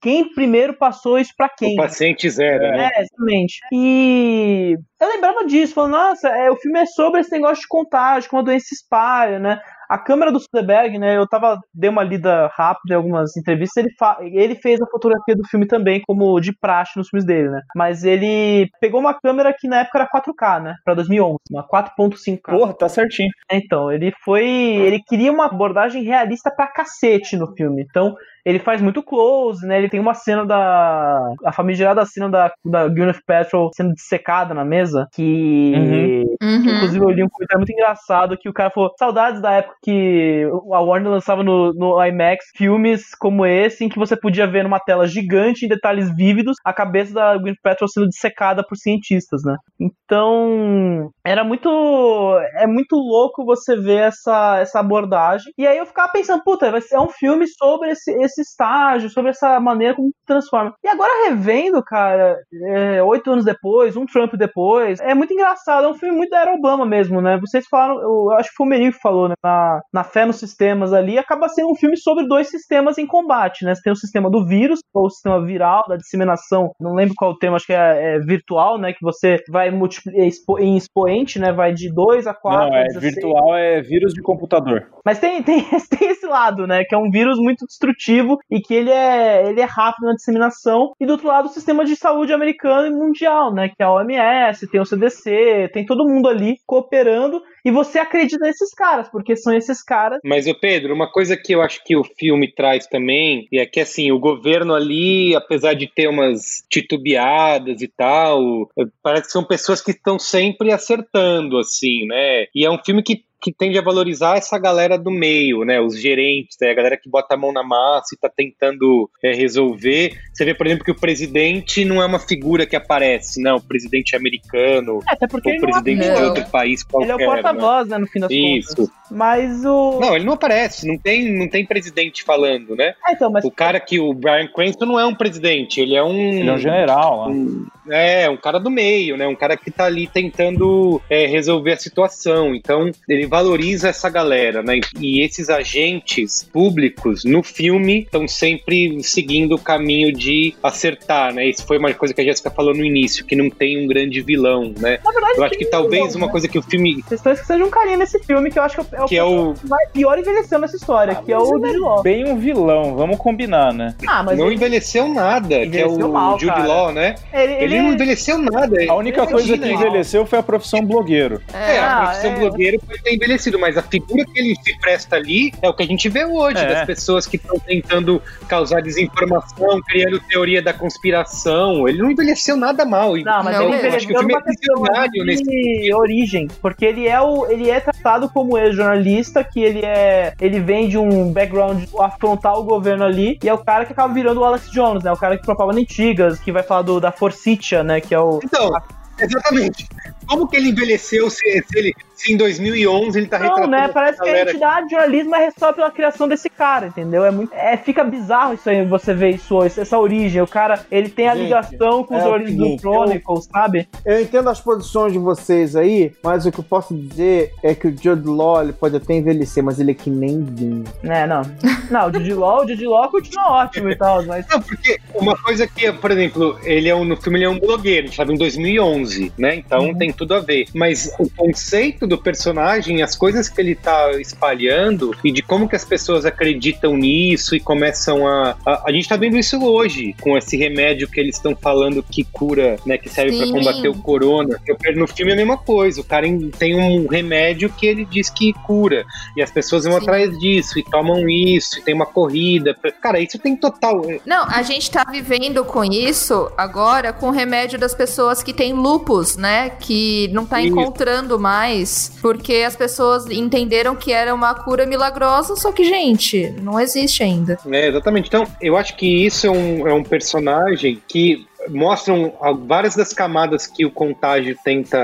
quem primeiro passou isso pra quem. O paciente zero, né? É, exatamente. E eu lembrava disso, falando, nossa, é, o filme é sobre esse negócio de contágio, como a doença espalha, né? A câmera do Soderbergh, né? Eu tava, dei uma lida rápida em algumas entrevistas. Ele, fa- ele fez a fotografia do filme também, como de praxe nos filmes dele, né? Mas ele pegou uma câmera que na época era 4K, né? Pra 2011, uma 4.5K. Porra, tá certinho. Então, ele foi. Ele queria uma abordagem realista pra cacete no filme. Então, ele faz muito close, né? Ele tem uma cena da. A famigerada cena da, da Gwyneth Paltrow sendo dissecada na mesa. Que. Uhum. Inclusive, eu li um comentário muito engraçado que o cara falou: saudades da época que a Warner lançava no, no IMAX filmes como esse, em que você podia ver numa tela gigante, em detalhes vívidos, a cabeça da Gwyneth Paltrow sendo dissecada por cientistas, né? Então, era muito. É muito louco você ver essa, essa abordagem. E aí eu ficava pensando, puta, vai ser é um filme sobre esse, esse estágio, sobre essa maneira como transforma. E agora revendo, cara, é, oito anos depois, um Trump depois, é muito engraçado. É um filme muito da era Obama mesmo, né? Vocês falaram, eu acho que foi o Merigo que falou, né? Na, na fé nos sistemas ali, acaba sendo um filme sobre dois sistemas em combate, né? Você tem o sistema do vírus, ou o sistema viral, da disseminação, não lembro qual o termo, acho que é, é virtual, né? Que você vai multiplicar expo, em expoente, né? Vai de 2 a 4. Não, é virtual, é vírus de computador. Mas tem, tem, tem esse lado, né? Que é um vírus muito destrutivo e que ele é, ele é rápido na disseminação. E do outro lado, o sistema de saúde americano e mundial, né? Que é a OMS, tem o CDC, tem todo mundo ali cooperando. E você acredita nesses caras, porque são esses caras. Mas, ô Pedro, uma coisa que eu acho que o filme traz também é que, assim, o governo ali, apesar de ter umas titubeadas e tal, parece que são pessoas que estão sempre acertando, assim, né? E é um filme que que tende a valorizar essa galera do meio, né? Os gerentes, né? a galera que bota a mão na massa e tá tentando é, resolver. Você vê, por exemplo, que o presidente não é uma figura que aparece, não. O presidente americano, É, até porque o ele não presidente de outro país qualquer. Ele é o porta-voz, né? No fim das Isso. contas. Mas o. Não, ele não aparece, não tem, não tem presidente falando, né? É, então, mas O cara que o Brian Cranston não é um presidente, ele é um. Ele é um general. né? um- é, um cara do meio, né? Um cara que tá ali tentando é, resolver a situação. Então, ele valoriza essa galera, né? E esses agentes públicos no filme estão sempre seguindo o caminho de acertar, né? Isso foi uma coisa que a Jéssica falou no início, que não tem um grande vilão, né? na verdade, Eu acho que talvez vilão, uma né? coisa que o filme. Vocês estão esquecendo de um carinha nesse filme que eu acho que é o, Que é o. que vai pior envelhecendo nessa história, que é o Jude Law. Bem um vilão, vamos combinar, né? Ah, mas não ele, envelheceu nada, que é Envelheceu o mal, Jude cara. Law, né? ele, Ele, ele- não envelheceu nada. A única Imagina, coisa que envelheceu foi a profissão blogueiro. É, Ah, a profissão é. blogueiro pode ter envelhecido, mas a figura que ele se presta ali é o que a gente vê hoje, É. das pessoas que estão tentando causar desinformação, criando teoria da conspiração. Ele não envelheceu nada mal. Não, mas Não, ele eu envelheceu acho que o filme é questão visionário nesse de origem, porque ele é o ele é tratado como ex-jornalista, que ele é ele vem de um background afrontar o governo ali, e é o cara que acaba virando o Alex Jones, né? O cara que propaganda antigas, que vai falar do, da Forsythia, né? Que é o Então, exatamente. como que ele envelheceu se, se ele se em 2011 ele tá Não, retratando né? essa Parece que a entidade de jornalismo é só pela criação desse cara, entendeu? É muito. É, fica bizarro isso aí, você ver isso hoje, essa origem. O cara, ele tem a Gente, ligação com é o o jornalismo do Chronicle, sabe? Eu entendo as posições de vocês aí, mas o que eu posso dizer é que o Jude Law ele pode até envelhecer, mas ele é que nem vinho. É, não. Não, o Didi Law, o Didi Law continua ótimo e tal, mas. Não, porque uma coisa que, por exemplo, ele é um, no filme ele é um blogueiro, a gente sabe, em 2011, né? Então tem tudo a ver. Mas o conceito do personagem, as coisas que ele tá espalhando e de como que as pessoas acreditam nisso e começam a. A, a gente tá vendo isso hoje, com esse remédio que eles estão falando que cura, né? Que serve Sim. combater o corona. Eu, no filme é a mesma coisa. O cara em- tem um remédio que ele diz que cura. E as pessoas vão Sim. atrás disso e tomam isso, e tem uma corrida. Cara, isso tem total. Não, a gente tá vivendo com isso agora com o remédio das pessoas que têm lupus, né? Que não tá Isso. encontrando mais, porque as pessoas entenderam que era uma cura milagrosa, só que, gente, não existe ainda. É, exatamente. Então, eu acho que isso é um, é um personagem que mostram várias das camadas que o contágio tenta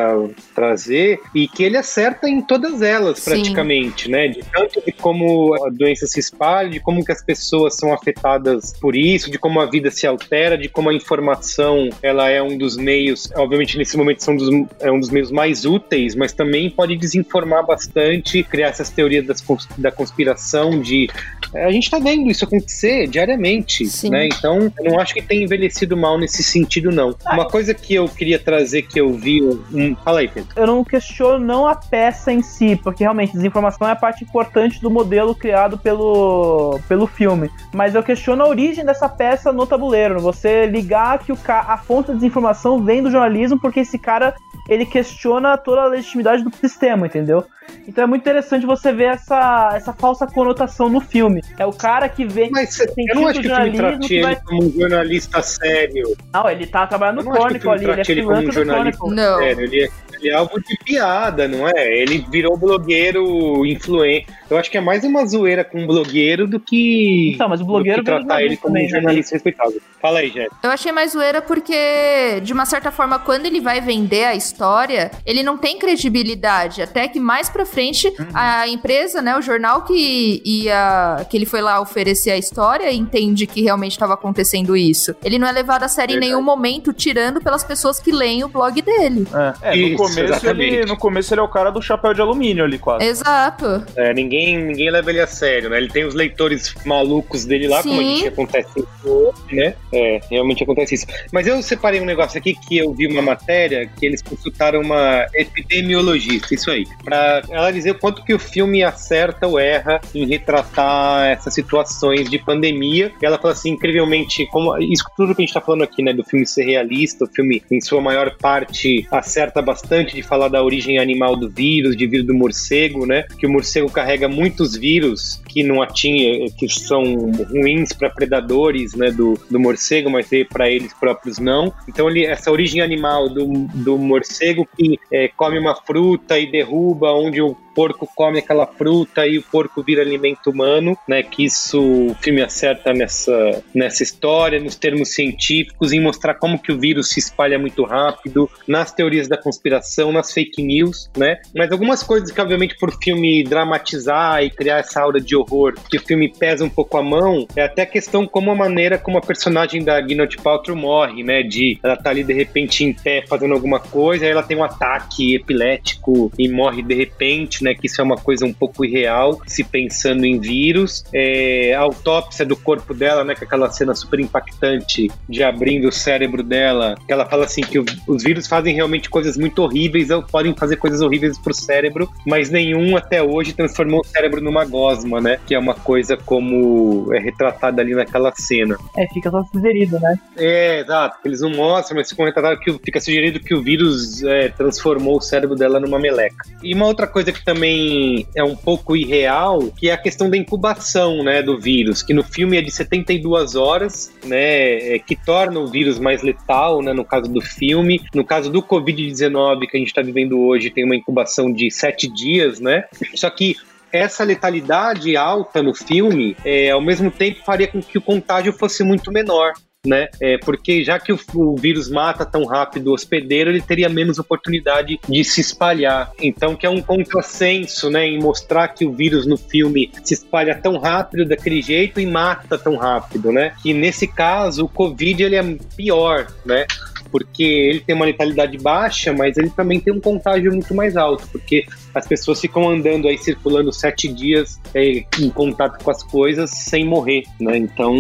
trazer e que ele acerta em todas elas Sim. praticamente, né? De tanto de como a doença se espalha, de como que as pessoas são afetadas por isso, de como a vida se altera, de como a informação ela é um dos meios, obviamente nesse momento são dos, é um dos meios mais úteis, mas também pode desinformar bastante, criar essas teorias das da conspiração de é, a gente tá vendo isso acontecer diariamente, Sim. né? Então, eu não acho que tenha envelhecido mal nesse sentido, não. Uma coisa que eu queria trazer que eu vi. Um... Fala aí, Pedro. eu não questiono não a peça em si, porque realmente desinformação é a parte importante do modelo criado pelo, pelo filme. Mas eu questiono a origem dessa peça no tabuleiro. Você ligar que o ca... a fonte da desinformação vem do jornalismo, porque esse cara ele questiona toda a legitimidade do sistema, entendeu? Então é muito interessante você ver essa, essa falsa conotação no filme. É o cara que vem. Mas eu não acho que o filme trate ele vai- como um jornalista sério. Não, ele tá trabalhando no Chronicle ali, ele é um freelancer do jornalista Chronicle. Não. sério. Ele é, ele é algo de piada, não é? Ele virou blogueiro influente. Eu acho que é mais uma zoeira com um blogueiro do que. Então, mas o blogueiro tratar ele como um né? jornalista respeitável. Fala aí, Jéssica. Eu achei mais zoeira porque, de uma certa forma, quando ele vai vender a história, ele não tem credibilidade. Até que mais pra frente, Uhum. a empresa, né, o jornal que ia. que ele foi lá oferecer a história entende que realmente estava acontecendo isso. Ele não é levado a sério em Verdade. nenhum momento, tirando pelas pessoas que leem o blog dele. É, no, Isso, começo ele, no começo ele é o cara do chapéu de alumínio ali, quase. Exato. É, ninguém, ninguém leva ele a sério, né? Ele tem os leitores malucos dele lá, como a Sim. gente acontece hoje, né? É, realmente acontece isso. Mas eu separei um negócio aqui que eu vi uma matéria que eles consultaram uma epidemiologista, isso aí, pra ela dizer o quanto que o filme acerta ou erra em retratar essas situações de pandemia. E ela fala assim, incrivelmente, como isso tudo que a gente tá falando aqui, né, do filme ser realista, o filme, em sua maior parte, acerta bastante de falar da origem animal do vírus, de vírus do morcego, né? Que o morcego carrega muitos vírus que não atinge, que são ruins para predadores, né, do, do morcego, mas para eles próprios não. Então ele, essa origem animal do, do morcego que é, come uma fruta e derruba onde o porco come aquela fruta e o porco vira alimento humano, né? Que isso o filme acerta nessa, nessa história, nos termos científicos, em mostrar como que o vírus se espalha muito rápido, nas teorias da conspiração, nas fake news, né? Mas algumas coisas que, obviamente, por filme dramatizar e criar essa aura de horror, que o filme pesa um pouco a mão, é até a questão como a maneira como a personagem da Gwyneth Paltrow morre, né? De ela tá ali de repente em pé fazendo alguma coisa, aí ela tem um ataque epilético e morre de repente, né? Que isso é uma coisa um pouco irreal, se pensando em vírus. É, a autópsia do corpo dela, né? Com aquela cena super impactante de abrindo o cérebro dela, que ela fala assim que o- os vírus fazem realmente coisas muito horríveis, podem fazer coisas horríveis pro cérebro, mas nenhum até hoje transformou o cérebro numa gosma, né? Que é uma coisa como é retratada ali naquela cena. É, fica só sugerido, né? É, exato. Eles não mostram, mas ficam retratados que fica sugerido que o vírus é, transformou o cérebro dela numa meleca. E uma outra coisa que também é um pouco irreal, que é a questão da incubação, né, do vírus, que no filme é de 72 horas, né, é, que torna o vírus mais letal, né, no caso do filme. No caso do Covid-19 que a gente está vivendo hoje, tem uma incubação de 7 dias, né? Só que essa letalidade alta no filme, é, ao mesmo tempo, faria com que o contágio fosse muito menor. né? É, porque já que o, o vírus mata tão rápido o hospedeiro, ele teria menos oportunidade de se espalhar. Então, que é um contrassenso, né, em mostrar que o vírus no filme se espalha tão rápido daquele jeito e mata tão rápido, né? E nesse caso, o Covid ele é pior, né? Porque ele tem uma letalidade baixa, mas ele também tem um contágio muito mais alto, porque as pessoas ficam andando aí, circulando sete dias é, em contato com as coisas sem morrer, né? Então,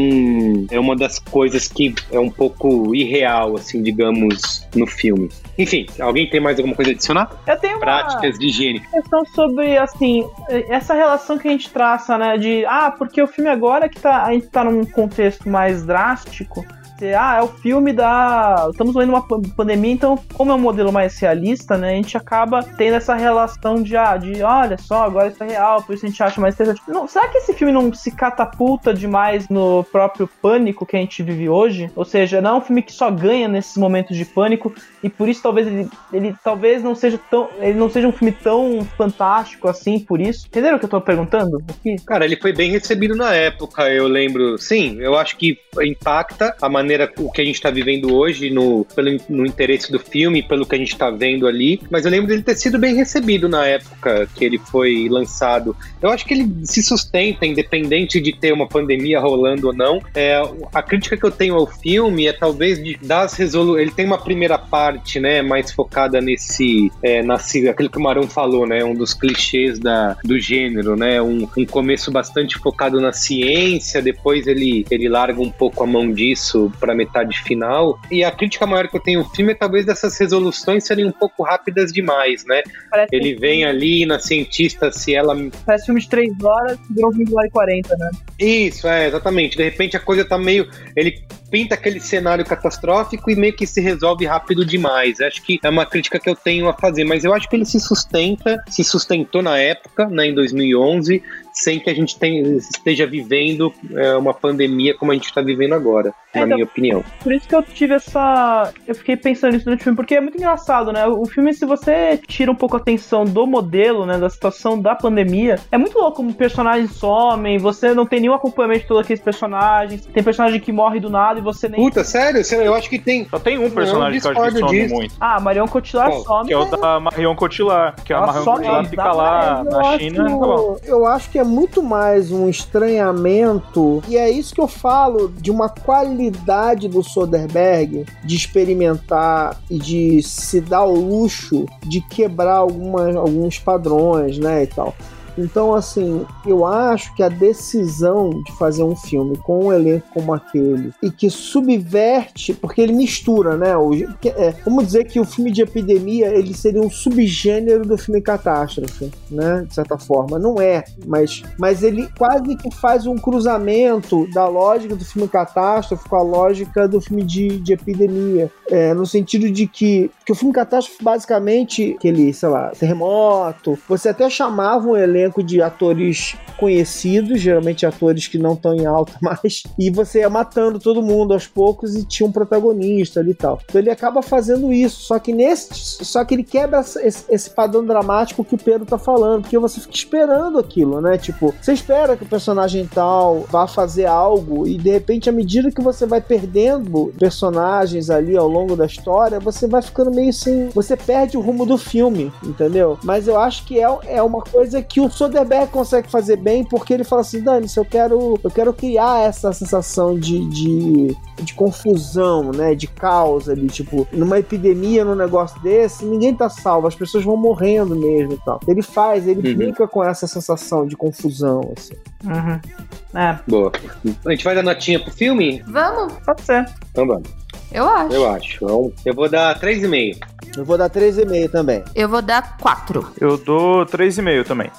é uma das coisas que é um pouco irreal, assim, digamos, no filme. Enfim, alguém tem mais alguma coisa a adicionar? Eu tenho uma Práticas de higiene. questão sobre, assim, essa relação que a gente traça, né, de, ah, porque o filme agora que tá, a gente tá num contexto mais drástico, ah, é o filme da. Estamos vendo uma pan- pandemia, então, como é um modelo mais realista, né? A gente acaba tendo essa relação de, ah, de olha só, agora isso é real, por isso a gente acha mais interessante. Não, será que esse filme não se catapulta demais no próprio pânico que a gente vive hoje? Ou seja, não é um filme que só ganha nesses momentos de pânico, e por isso talvez ele, ele talvez não seja tão. Ele não seja um filme tão fantástico assim, por isso. Entenderam o que eu tô perguntando? Aqui? Cara, ele foi bem recebido na época, eu lembro. Sim, eu acho que impacta a maneira o que a gente tá vivendo hoje no, pelo, no interesse do filme, pelo que a gente tá vendo ali. Mas eu lembro dele ter sido bem recebido na época que ele foi lançado. Eu acho que ele se sustenta, independente de ter uma pandemia rolando ou não. É, a crítica que eu tenho ao filme é talvez de, das resolu Ele tem uma primeira parte, né, mais focada nesse. É, nesse aquilo que o Marão falou, né? Um dos clichês da, do gênero, né? Um, um começo bastante focado na ciência, depois ele, ele larga um pouco a mão disso para metade final. E a crítica maior que eu tenho ao filme é talvez dessas resoluções serem um pouco rápidas demais, né? Parece, Ele vem ali na cientista, se ela parece filme de 3 horas virou um filme de 1 hora e 40, né? Isso, é, exatamente. De repente a coisa tá meio. Ele pinta aquele cenário catastrófico e meio que se resolve rápido demais. Acho que é uma crítica que eu tenho a fazer, mas eu acho que ele se sustenta, se sustentou na época, né, em 2011, sem que a gente tenha, esteja vivendo é, uma pandemia como a gente está vivendo agora, É, na então- minha opinião. Por isso que eu tive essa. Eu fiquei pensando nisso durante o filme, porque é muito engraçado, né? O filme, se você tira um pouco a atenção do modelo, né? Da situação da pandemia, é muito louco como personagens somem, você não tem nenhum acompanhamento de todos aqueles personagens. Tem personagem que morre do nada e você nem. Puta, sério? Sério, Eu acho que tem. Só tem um personagem que eu acho que some disso. muito. Ah, Marion Cotillard Qual? some. Que é o da Marion Cotillard. Que a Ela Marion Cotillard fica lá na China. Tá. Eu acho que é muito mais um estranhamento, e é isso que eu falo de uma qualidade do Soderbergh de experimentar e de se dar o luxo de quebrar algumas, alguns padrões, né, e tal. Então, assim, eu acho que a decisão de fazer um filme com um elenco como aquele e que subverte, porque ele mistura, né? O, é, vamos dizer que o filme de epidemia ele seria um subgênero do filme catástrofe, né? De certa forma. Não é, mas, mas ele quase que faz um cruzamento da lógica do filme catástrofe com a lógica do filme de, de epidemia. É, no sentido de que, que o filme catástrofe, basicamente, aquele, sei lá, terremoto, você até chamava um elenco de atores conhecidos, geralmente atores que não estão em alta mais, e você ia matando todo mundo aos poucos e tinha um protagonista ali e tal. Então ele acaba fazendo isso, só que nesse. Só que ele quebra esse, esse padrão dramático que o Pedro tá falando, porque você fica esperando aquilo, né? Tipo, você espera que o personagem tal vá fazer algo, e de repente, à medida que você vai perdendo personagens ali ao longo da história, você vai ficando meio sem. Você perde o rumo do filme, entendeu? Mas eu acho que é, é uma coisa que o Soderbergh consegue fazer bem, porque ele fala assim: Dani, se eu quero, eu quero criar essa sensação de, de, de confusão, né? De caos ali, tipo, numa epidemia, num negócio desse, ninguém tá salvo, as pessoas vão morrendo mesmo e tal. Ele faz, ele Uhum. brinca com essa sensação de confusão, assim. Uhum. É, Boa. A gente vai dar notinha pro filme? Vamos, pode ser. Então vamos. eu acho. Eu acho. Então, eu vou dar 3,5. Eu vou dar 3,5 também. Eu vou dar quatro. Eu dou 3,5 também.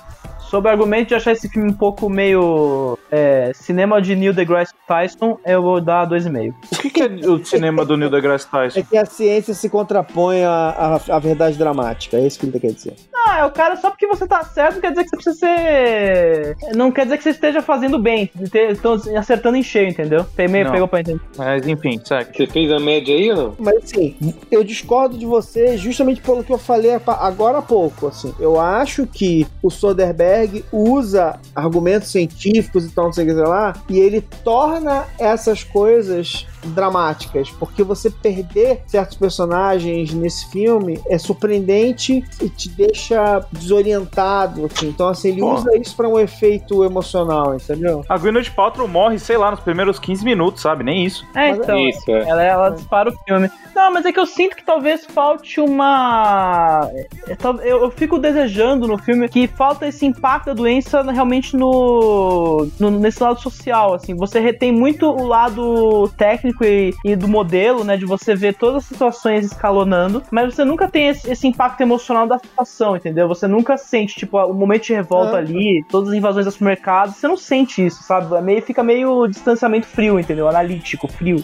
Sobre o argumento de achar esse filme um pouco meio é, cinema de Neil deGrasse Tyson, eu vou dar 2,5. O que, que é o cinema do Neil deGrasse Tyson? É que a ciência se contrapõe à, à, à verdade dramática, é isso que ele quer dizer. Ah, é o cara só porque você tá certo não quer dizer que você precisa ser. Não quer dizer que você esteja fazendo bem. Estão acertando em cheio, entendeu? Meio pegou pra entender. Mas enfim, segue. Você fez a média aí ou não? Mas assim, eu discordo de você justamente pelo que eu falei agora há pouco. Assim, eu acho que o Soderbergh Usa argumentos científicos e tal, não sei o que sei lá, e ele torna essas coisas dramáticas, porque você perder certos personagens nesse filme é surpreendente e te deixa desorientado, assim. Então, assim, ele Pô. usa isso pra um efeito emocional, entendeu? A Gwyneth Paltrow morre, sei lá, nos primeiros 15 minutos, sabe? Nem isso. É, Mas então. Isso, é. Ela, ela dispara o filme. Não, mas é que eu sinto que talvez falte uma. é, Eu, eu fico desejando no filme que falta esse impacto da doença realmente no, no- nesse lado social. Assim, você retém muito o lado técnico e, e do modelo, né? De você ver todas as situações escalonando, mas você nunca tem esse, esse impacto emocional da situação, entendeu? Você nunca sente, tipo, o momento de revolta É. ali, todas as invasões dos supermercados, você não sente isso, sabe? É meio, fica meio distanciamento frio, entendeu? Analítico, frio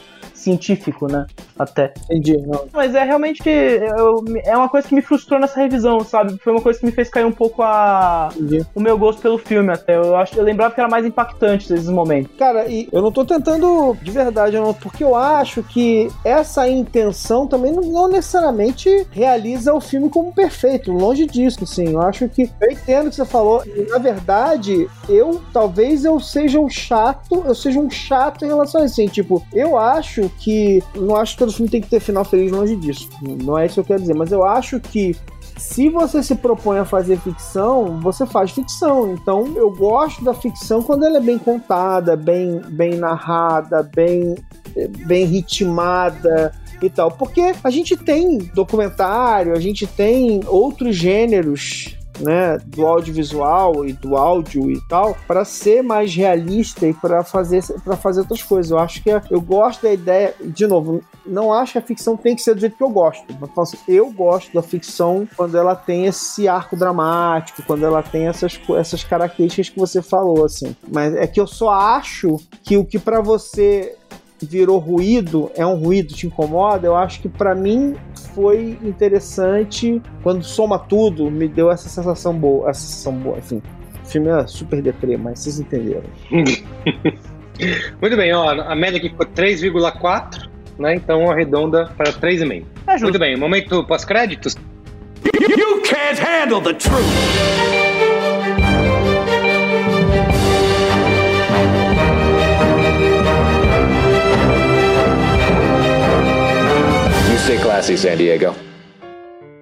científico, né? Até. Entendi. Não. Mas é realmente. eu- é uma coisa que me frustrou nessa revisão, sabe? Foi uma coisa que me fez cair um pouco a, Entendi. o meu gosto pelo filme até. Eu, acho, eu lembrava que era mais impactante esses momentos. Cara, e eu não tô tentando de verdade, não, porque eu acho que essa intenção também não, não necessariamente realiza o filme como perfeito, longe disso, assim. Eu acho que eu entendo o que você falou. E, na verdade, eu talvez eu seja um chato, eu seja um chato em relação a isso. Assim, tipo, eu acho que. Não acho que todo filme tem que ter final feliz longe disso. Não é isso que eu quero dizer, mas eu acho que se você se propõe a fazer ficção, você faz ficção. Então, eu gosto da ficção quando ela é bem contada, bem, bem narrada, bem, bem ritmada e tal. Porque a gente tem documentário, a gente tem outros gêneros. Né, do audiovisual e do áudio e tal, para ser mais realista e para fazer para fazer outras coisas. Eu acho que é- eu gosto da ideia, de novo, não acho que a ficção tem que ser do jeito que eu gosto. Mas assim, eu gosto da ficção quando ela tem esse arco dramático, quando ela tem essas, essas características que você falou, assim. Mas é que eu só acho que o que pra você virou ruído, é um ruído, te incomoda, eu acho que pra mim foi interessante quando soma tudo, me deu essa sensação boa, essa sensação boa, enfim. O filme é super deprê, mas vocês entenderam. Muito bem, ó, a média aqui ficou 3,4, né? Então arredonda para 3,5. É justo. Muito bem, momento pós-créditos. You can't handle the truth. Stay classy, San Diego.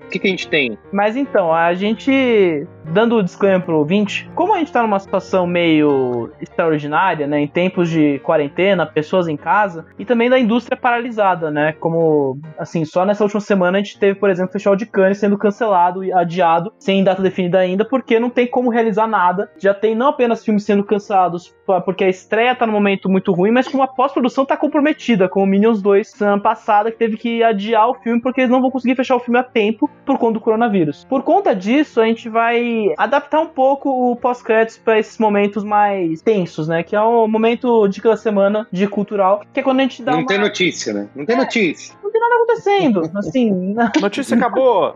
O que, que a gente tem? Mas então, a gente, dando o disclaimer pro ouvinte, como a gente tá numa situação meio extraordinária, né, em tempos de quarentena, pessoas em casa, e também da indústria paralisada, né, como, assim, só nessa última semana a gente teve, por exemplo, o Festival de Cannes sendo cancelado e adiado, sem data definida ainda, porque não tem como realizar nada. Já tem não apenas filmes sendo cancelados porque a estreia tá num momento muito ruim, mas como a pós-produção tá comprometida, como o Minions 2 semana passada, que teve que adiar o filme porque eles não vão conseguir fechar o filme a tempo por conta do coronavírus. Por conta disso, a gente vai adaptar um pouco o pós-créditos para esses momentos mais tensos, né? Que é o momento de cada semana de cultural, que é quando a gente dá Não uma... tem notícia, né? Não tem É. notícia. Não tem nada acontecendo, assim... Notícia acabou.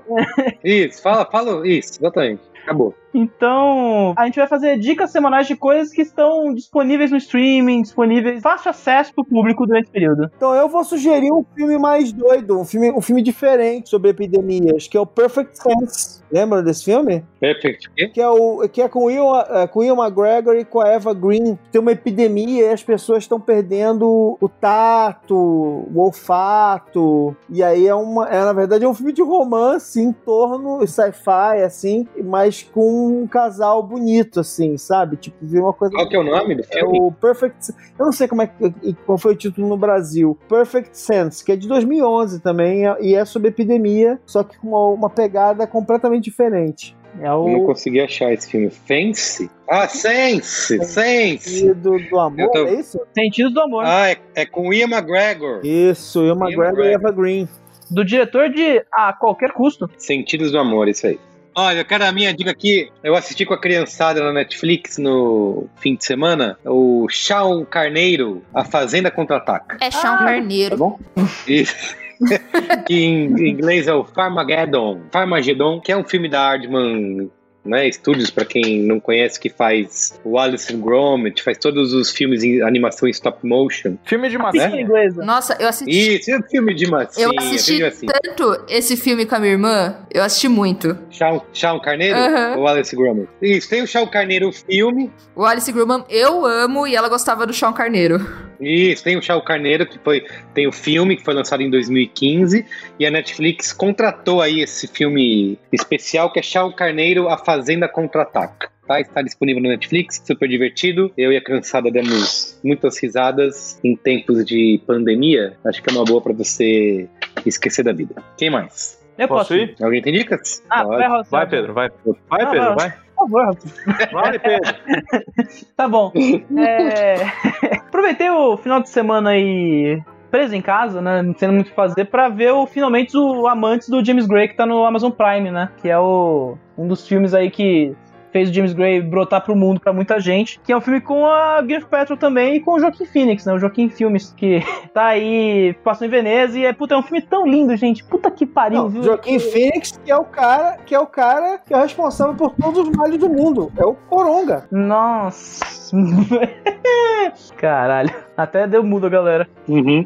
Isso, fala, fala isso, exatamente. Acabou. Então, a gente vai fazer dicas semanais de coisas que estão disponíveis no streaming, disponíveis, fácil acesso pro público durante esse período. Então eu vou sugerir um filme mais doido, um filme, um filme diferente sobre epidemias, que é o Perfect Sense. Lembra desse filme? Perfect. o? Que é, o, que é com, o Will, é, com o Will McGregor e com a Eva Green. Tem uma epidemia e as pessoas estão perdendo o tato, o olfato. E aí é uma. É, na verdade, é um filme de romance em torno sci-fi, assim, mas com um casal bonito, assim, sabe? Tipo, vira uma coisa. Qual que é o nome do É filme? o Perfect. Eu não sei como é que, qual foi o título no Brasil. Perfect Sense, que é de 2011 também é- e é sobre epidemia, só que com uma, uma pegada completamente diferente. É Eu não o. consegui achar esse filme. Fence? Ah, Sense! Sense! E do, do amor, tô- é isso? Sentidos do Amor. Ah, é, é com Ian McGregor. Isso, Will McGregor e Eva Green. Do diretor de A Qualquer Custo. Sentidos do Amor, isso aí. Olha, quero a minha dica aqui. Eu assisti com a criançada na Netflix no fim de semana. O Shaun Carneiro, A Fazenda Contra-Ataca. É chão carneiro. Tá bom? Isso. que em inglês é o Farmageddon. Farmageddon, que é um filme da Aardman né? Studios, pra quem não conhece, que faz o Alice and Gromit, faz todos os filmes em animação em stop motion. Filme de massinha. inglesa. Nossa, eu assisti. Isso, é filme de massinha. Eu assisti tanto esse filme com a minha irmã, eu assisti muito. Shawn, Shawn Carneiro ou Alice Gromit? Isso, tem o Shawn Carneiro o filme, O Alice Grumman eu amo e ela gostava do Sean Carneiro. Isso, tem o Shawn Carneiro, que foi. Tem o filme que foi lançado em 2015, e a Netflix contratou aí esse filme especial que é Shawn Carneiro, A Fazenda Contra-Ataca. Tá? Está disponível no Netflix, super divertido. Eu e a criançada demos muitas risadas em tempos de pandemia. Acho que é uma boa pra você esquecer da vida. Quem mais? Eu Posso posso. ir? Alguém tem dicas? Ah, Pode. vai, Rosa. Vai, Pedro, vai. Vai, Ah, Pedro, vai. Favor. Vai, Pedro. Tá bom. É, Aproveitei o final de semana aí preso em casa, né? Não tendo muito o que fazer, pra ver o, finalmente o Amantes do James Gray, que tá no Amazon Prime, né? Que é o, um dos filmes aí que fez o James Gray brotar pro mundo pra muita gente. Que é um filme com a Gwyneth Paltrow também e com o Joaquim Phoenix, né? O Joaquim Filmes, que tá aí, passou em Veneza e é, puta, é um filme tão lindo, gente. Puta que pariu, Não, viu? Joaquim Phoenix, que é o cara que é o cara que é responsável por todos os males do mundo. É o Coronga. Nossa. Caralho. Até deu mudo, galera. Uhum.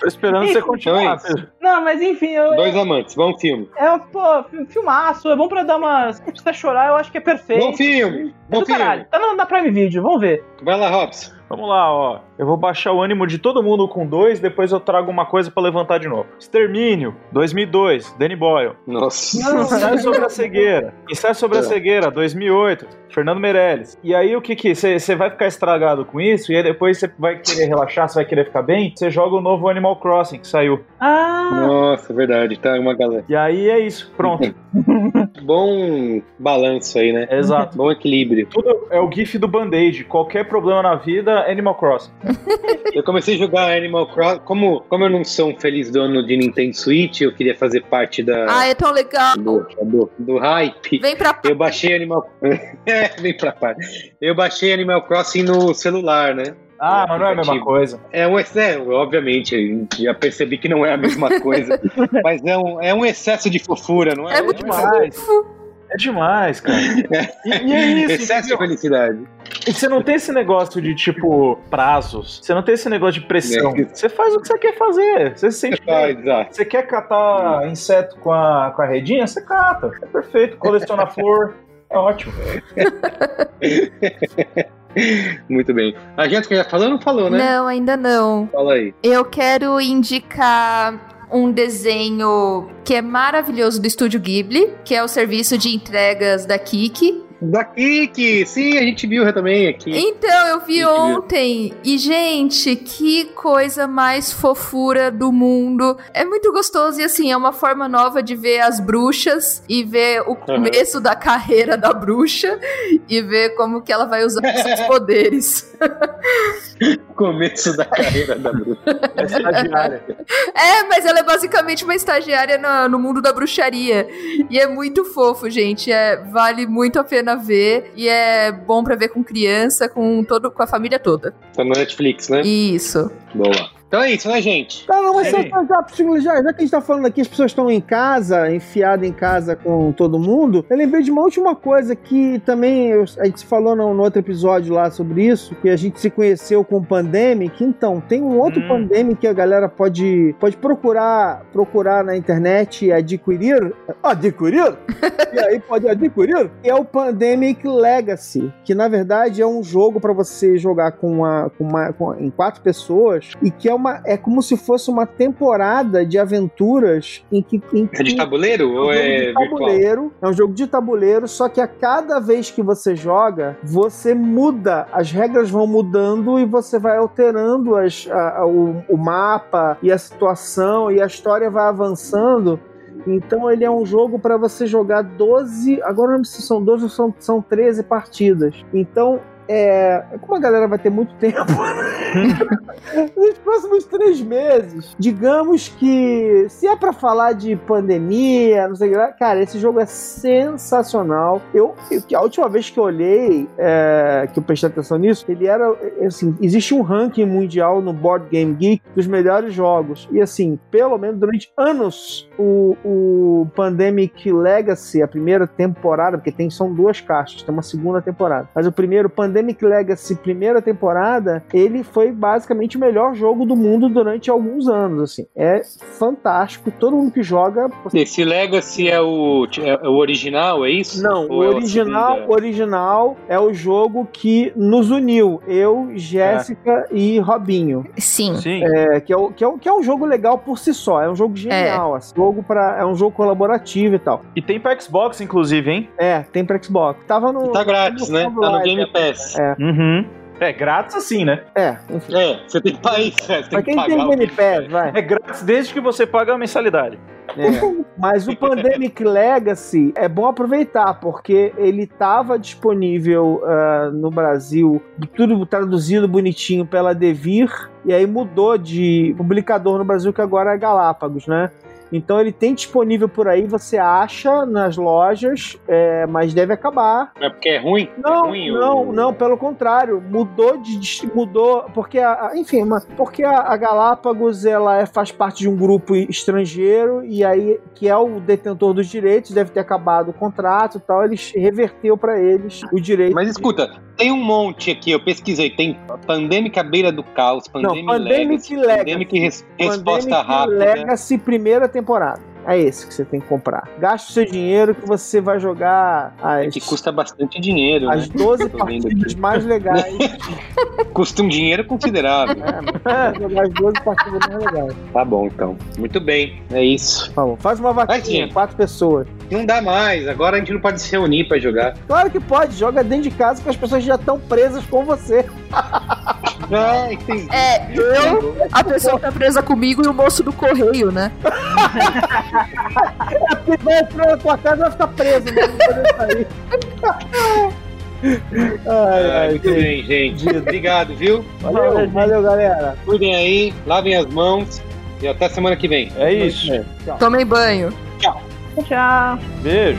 Tô esperando você continuar. Não, mas enfim, eu, Dois amantes, bom filme. É um, pô, fi- filmaço, é bom pra dar uma. Se precisa chorar, eu acho que é perfeito. Bom filme, É bom filme. caralho. Tá na, na Prime Video, vamos ver. Vai lá, Robson. Vamos lá, ó. Eu vou baixar o ânimo de todo mundo com dois, depois eu trago uma coisa pra levantar de novo. Extermínio, 2002, Danny Boyle. Nossa. Ensaio sobre a cegueira. Ensaio sobre a É. cegueira, 2008, Fernando Meirelles. E aí o que que você vai ficar estragado com isso e aí depois você vai querer relaxar, você vai querer ficar bem? Você joga o novo Animal Crossing que saiu. Ah, Nossa, verdade, tá uma galera. E aí é isso, pronto. Bom balanço aí, né? Exato. Bom equilíbrio. Tudo é o gif do Band-Aid. Qualquer problema na vida, Animal Crossing. Eu comecei a jogar Animal Crossing. Como, como eu não sou um feliz dono de Nintendo Switch, eu queria fazer parte da, Ah, é tão legal. do, do, do hype. Vem pra Eu baixei Animal É, vem pra parte. Eu baixei Animal Crossing no celular, né? Ah, mas não é a mesma coisa. É um excesso, obviamente, eu já percebi que não é a mesma coisa. mas é um, é um excesso de fofura, não é? É muito demais. fofo. É demais, cara. E, e é isso, Excesso de felicidade. E você não tem esse negócio de, tipo, prazos. Você não tem esse negócio de pressão. É. Você faz o que você quer fazer. Você se sente Ah, bem. Você quer catar inseto com a, com a redinha? Você cata. É perfeito. Coleciona flor. É ótimo. Muito bem. A gente que já falou, não falou, né? Não, ainda não. Fala aí. Eu quero indicar um desenho que é maravilhoso do Estúdio Ghibli, que é o serviço de entregas da Kiki. Da Kiki! Sim, a gente viu também aqui. Então, eu vi Gente, viu? ontem. E, gente, que coisa mais fofura do mundo. É muito gostoso e, assim, é uma forma nova de ver as bruxas e ver o começo da carreira da bruxa e ver como que ela vai usar seus poderes. Começo da carreira da bruxa. É estagiária. É, mas ela é basicamente uma estagiária no, no mundo da bruxaria. E é muito fofo, gente. É, vale muito a pena ver. E é bom pra ver com criança, com, todo, com a família toda. Tá no Netflix, né? Isso. Boa. Então é isso, né, gente? Tá, não, mas Sim. só, já, já, já que a gente tá falando aqui, as pessoas estão em casa, enfiadas em casa com todo mundo, eu lembrei de uma última coisa que também eu- a gente falou no, no outro episódio lá sobre isso, que a gente se conheceu com o Pandemic. Então, tem um outro Hum. Pandemic que a galera pode, pode procurar, procurar na internet e adquirir. Adquirir? e aí pode adquirir. E é o Pandemic Legacy, que na verdade é um jogo pra você jogar com uma, com uma com- em quatro pessoas e que é uma é como se fosse uma temporada de aventuras em que, em É de que- tabuleiro é um ou jogo é de virtual? tabuleiro, é um jogo de tabuleiro, só que a cada vez que você joga, você muda, as regras vão mudando e você vai alterando as, a- a- o, o mapa e a situação e a história vai avançando. Então ele é um jogo para você jogar 12, agora eu não sei se são 12 ou são, são 13 partidas. Então é, como a galera vai ter muito tempo nos próximos três meses, digamos que se é pra falar de pandemia, não sei o que lá, cara, esse jogo é sensacional. Eu, eu- a última vez que eu olhei, é, que eu prestei atenção nisso, ele era, assim, existe um ranking mundial no Board Game Geek dos melhores jogos. E assim, pelo menos durante anos, o, o Pandemic Legacy, a primeira temporada, porque tem, são duas caixas, tem uma segunda temporada. Mas o primeiro, Pandemic Legacy, primeira temporada, ele foi basicamente o melhor jogo do mundo durante alguns anos, assim. É fantástico, todo mundo que joga... Esse Legacy é o, é o original, é isso? Não, Ou o é original, segunda? original é o jogo que nos uniu, eu, Jéssica e Robinho. Sim. Sim. É, que, é, o- que, é, que é um jogo legal por si só, é um jogo genial, assim, jogo pra, é um jogo colaborativo e tal. E tem pra Xbox, inclusive, hein? É, tem pra Xbox. Tava no. Tá grátis, no né? Tá no Game Pass. É, Uhum. É grátis assim, né? é, enfim. É, você tem que pagar isso, você tem Pra que quem pagar tem Pass, vai. É grátis desde que você paga a mensalidade. É. Mas o Pandemic Legacy é bom aproveitar, porque ele estava disponível ah, no Brasil, tudo traduzido bonitinho pela Devir, e aí mudou de publicador no Brasil, que agora é Galápagos, né? Então ele tem disponível por aí, você acha nas lojas, é, mas deve acabar. Não é porque é ruim? Não, é ruim não, o- não, pelo contrário, mudou de mudou porque a, a- enfim, mas porque a, a Galápagos ela é- faz parte de um grupo estrangeiro e aí que é o detentor dos direitos, deve ter acabado o contrato e tal, eles reverteu para eles o direito. Mas escuta, tem um monte aqui, eu pesquisei. Tem Pandemic à beira do caos, Pandemic, Não, Pandemic Legacy. Pandemic res- resposta Pandemic rápida. Legacy primeira temporada. É esse que você tem que comprar. Gaste o seu dinheiro que você vai jogar as, Que custa bastante dinheiro, as né? 12 Tô vendo partidas mais legais. Custa um dinheiro considerável. É, jogar as 12 partidas mais legais. Tá bom, então. Muito bem, é isso. Tá bom, faz uma vaquinha, quatro pessoas. Não dá mais, agora a gente não pode se reunir pra jogar. Claro que pode, joga dentro de casa que as pessoas já estão presas com você. É, entendi. É, eu, a pessoa tá presa comigo e o moço do correio, né? É vai entrar na tua casa e vai ficar preso, não vai poder sair. Ai, Ah, ai, muito gente. bem, gente. Obrigado, viu? Valeu, valeu, galera. Cuidem aí, lavem as mãos e até semana que vem. É isso. Tchau. Tomem banho. Tchau. Beijo.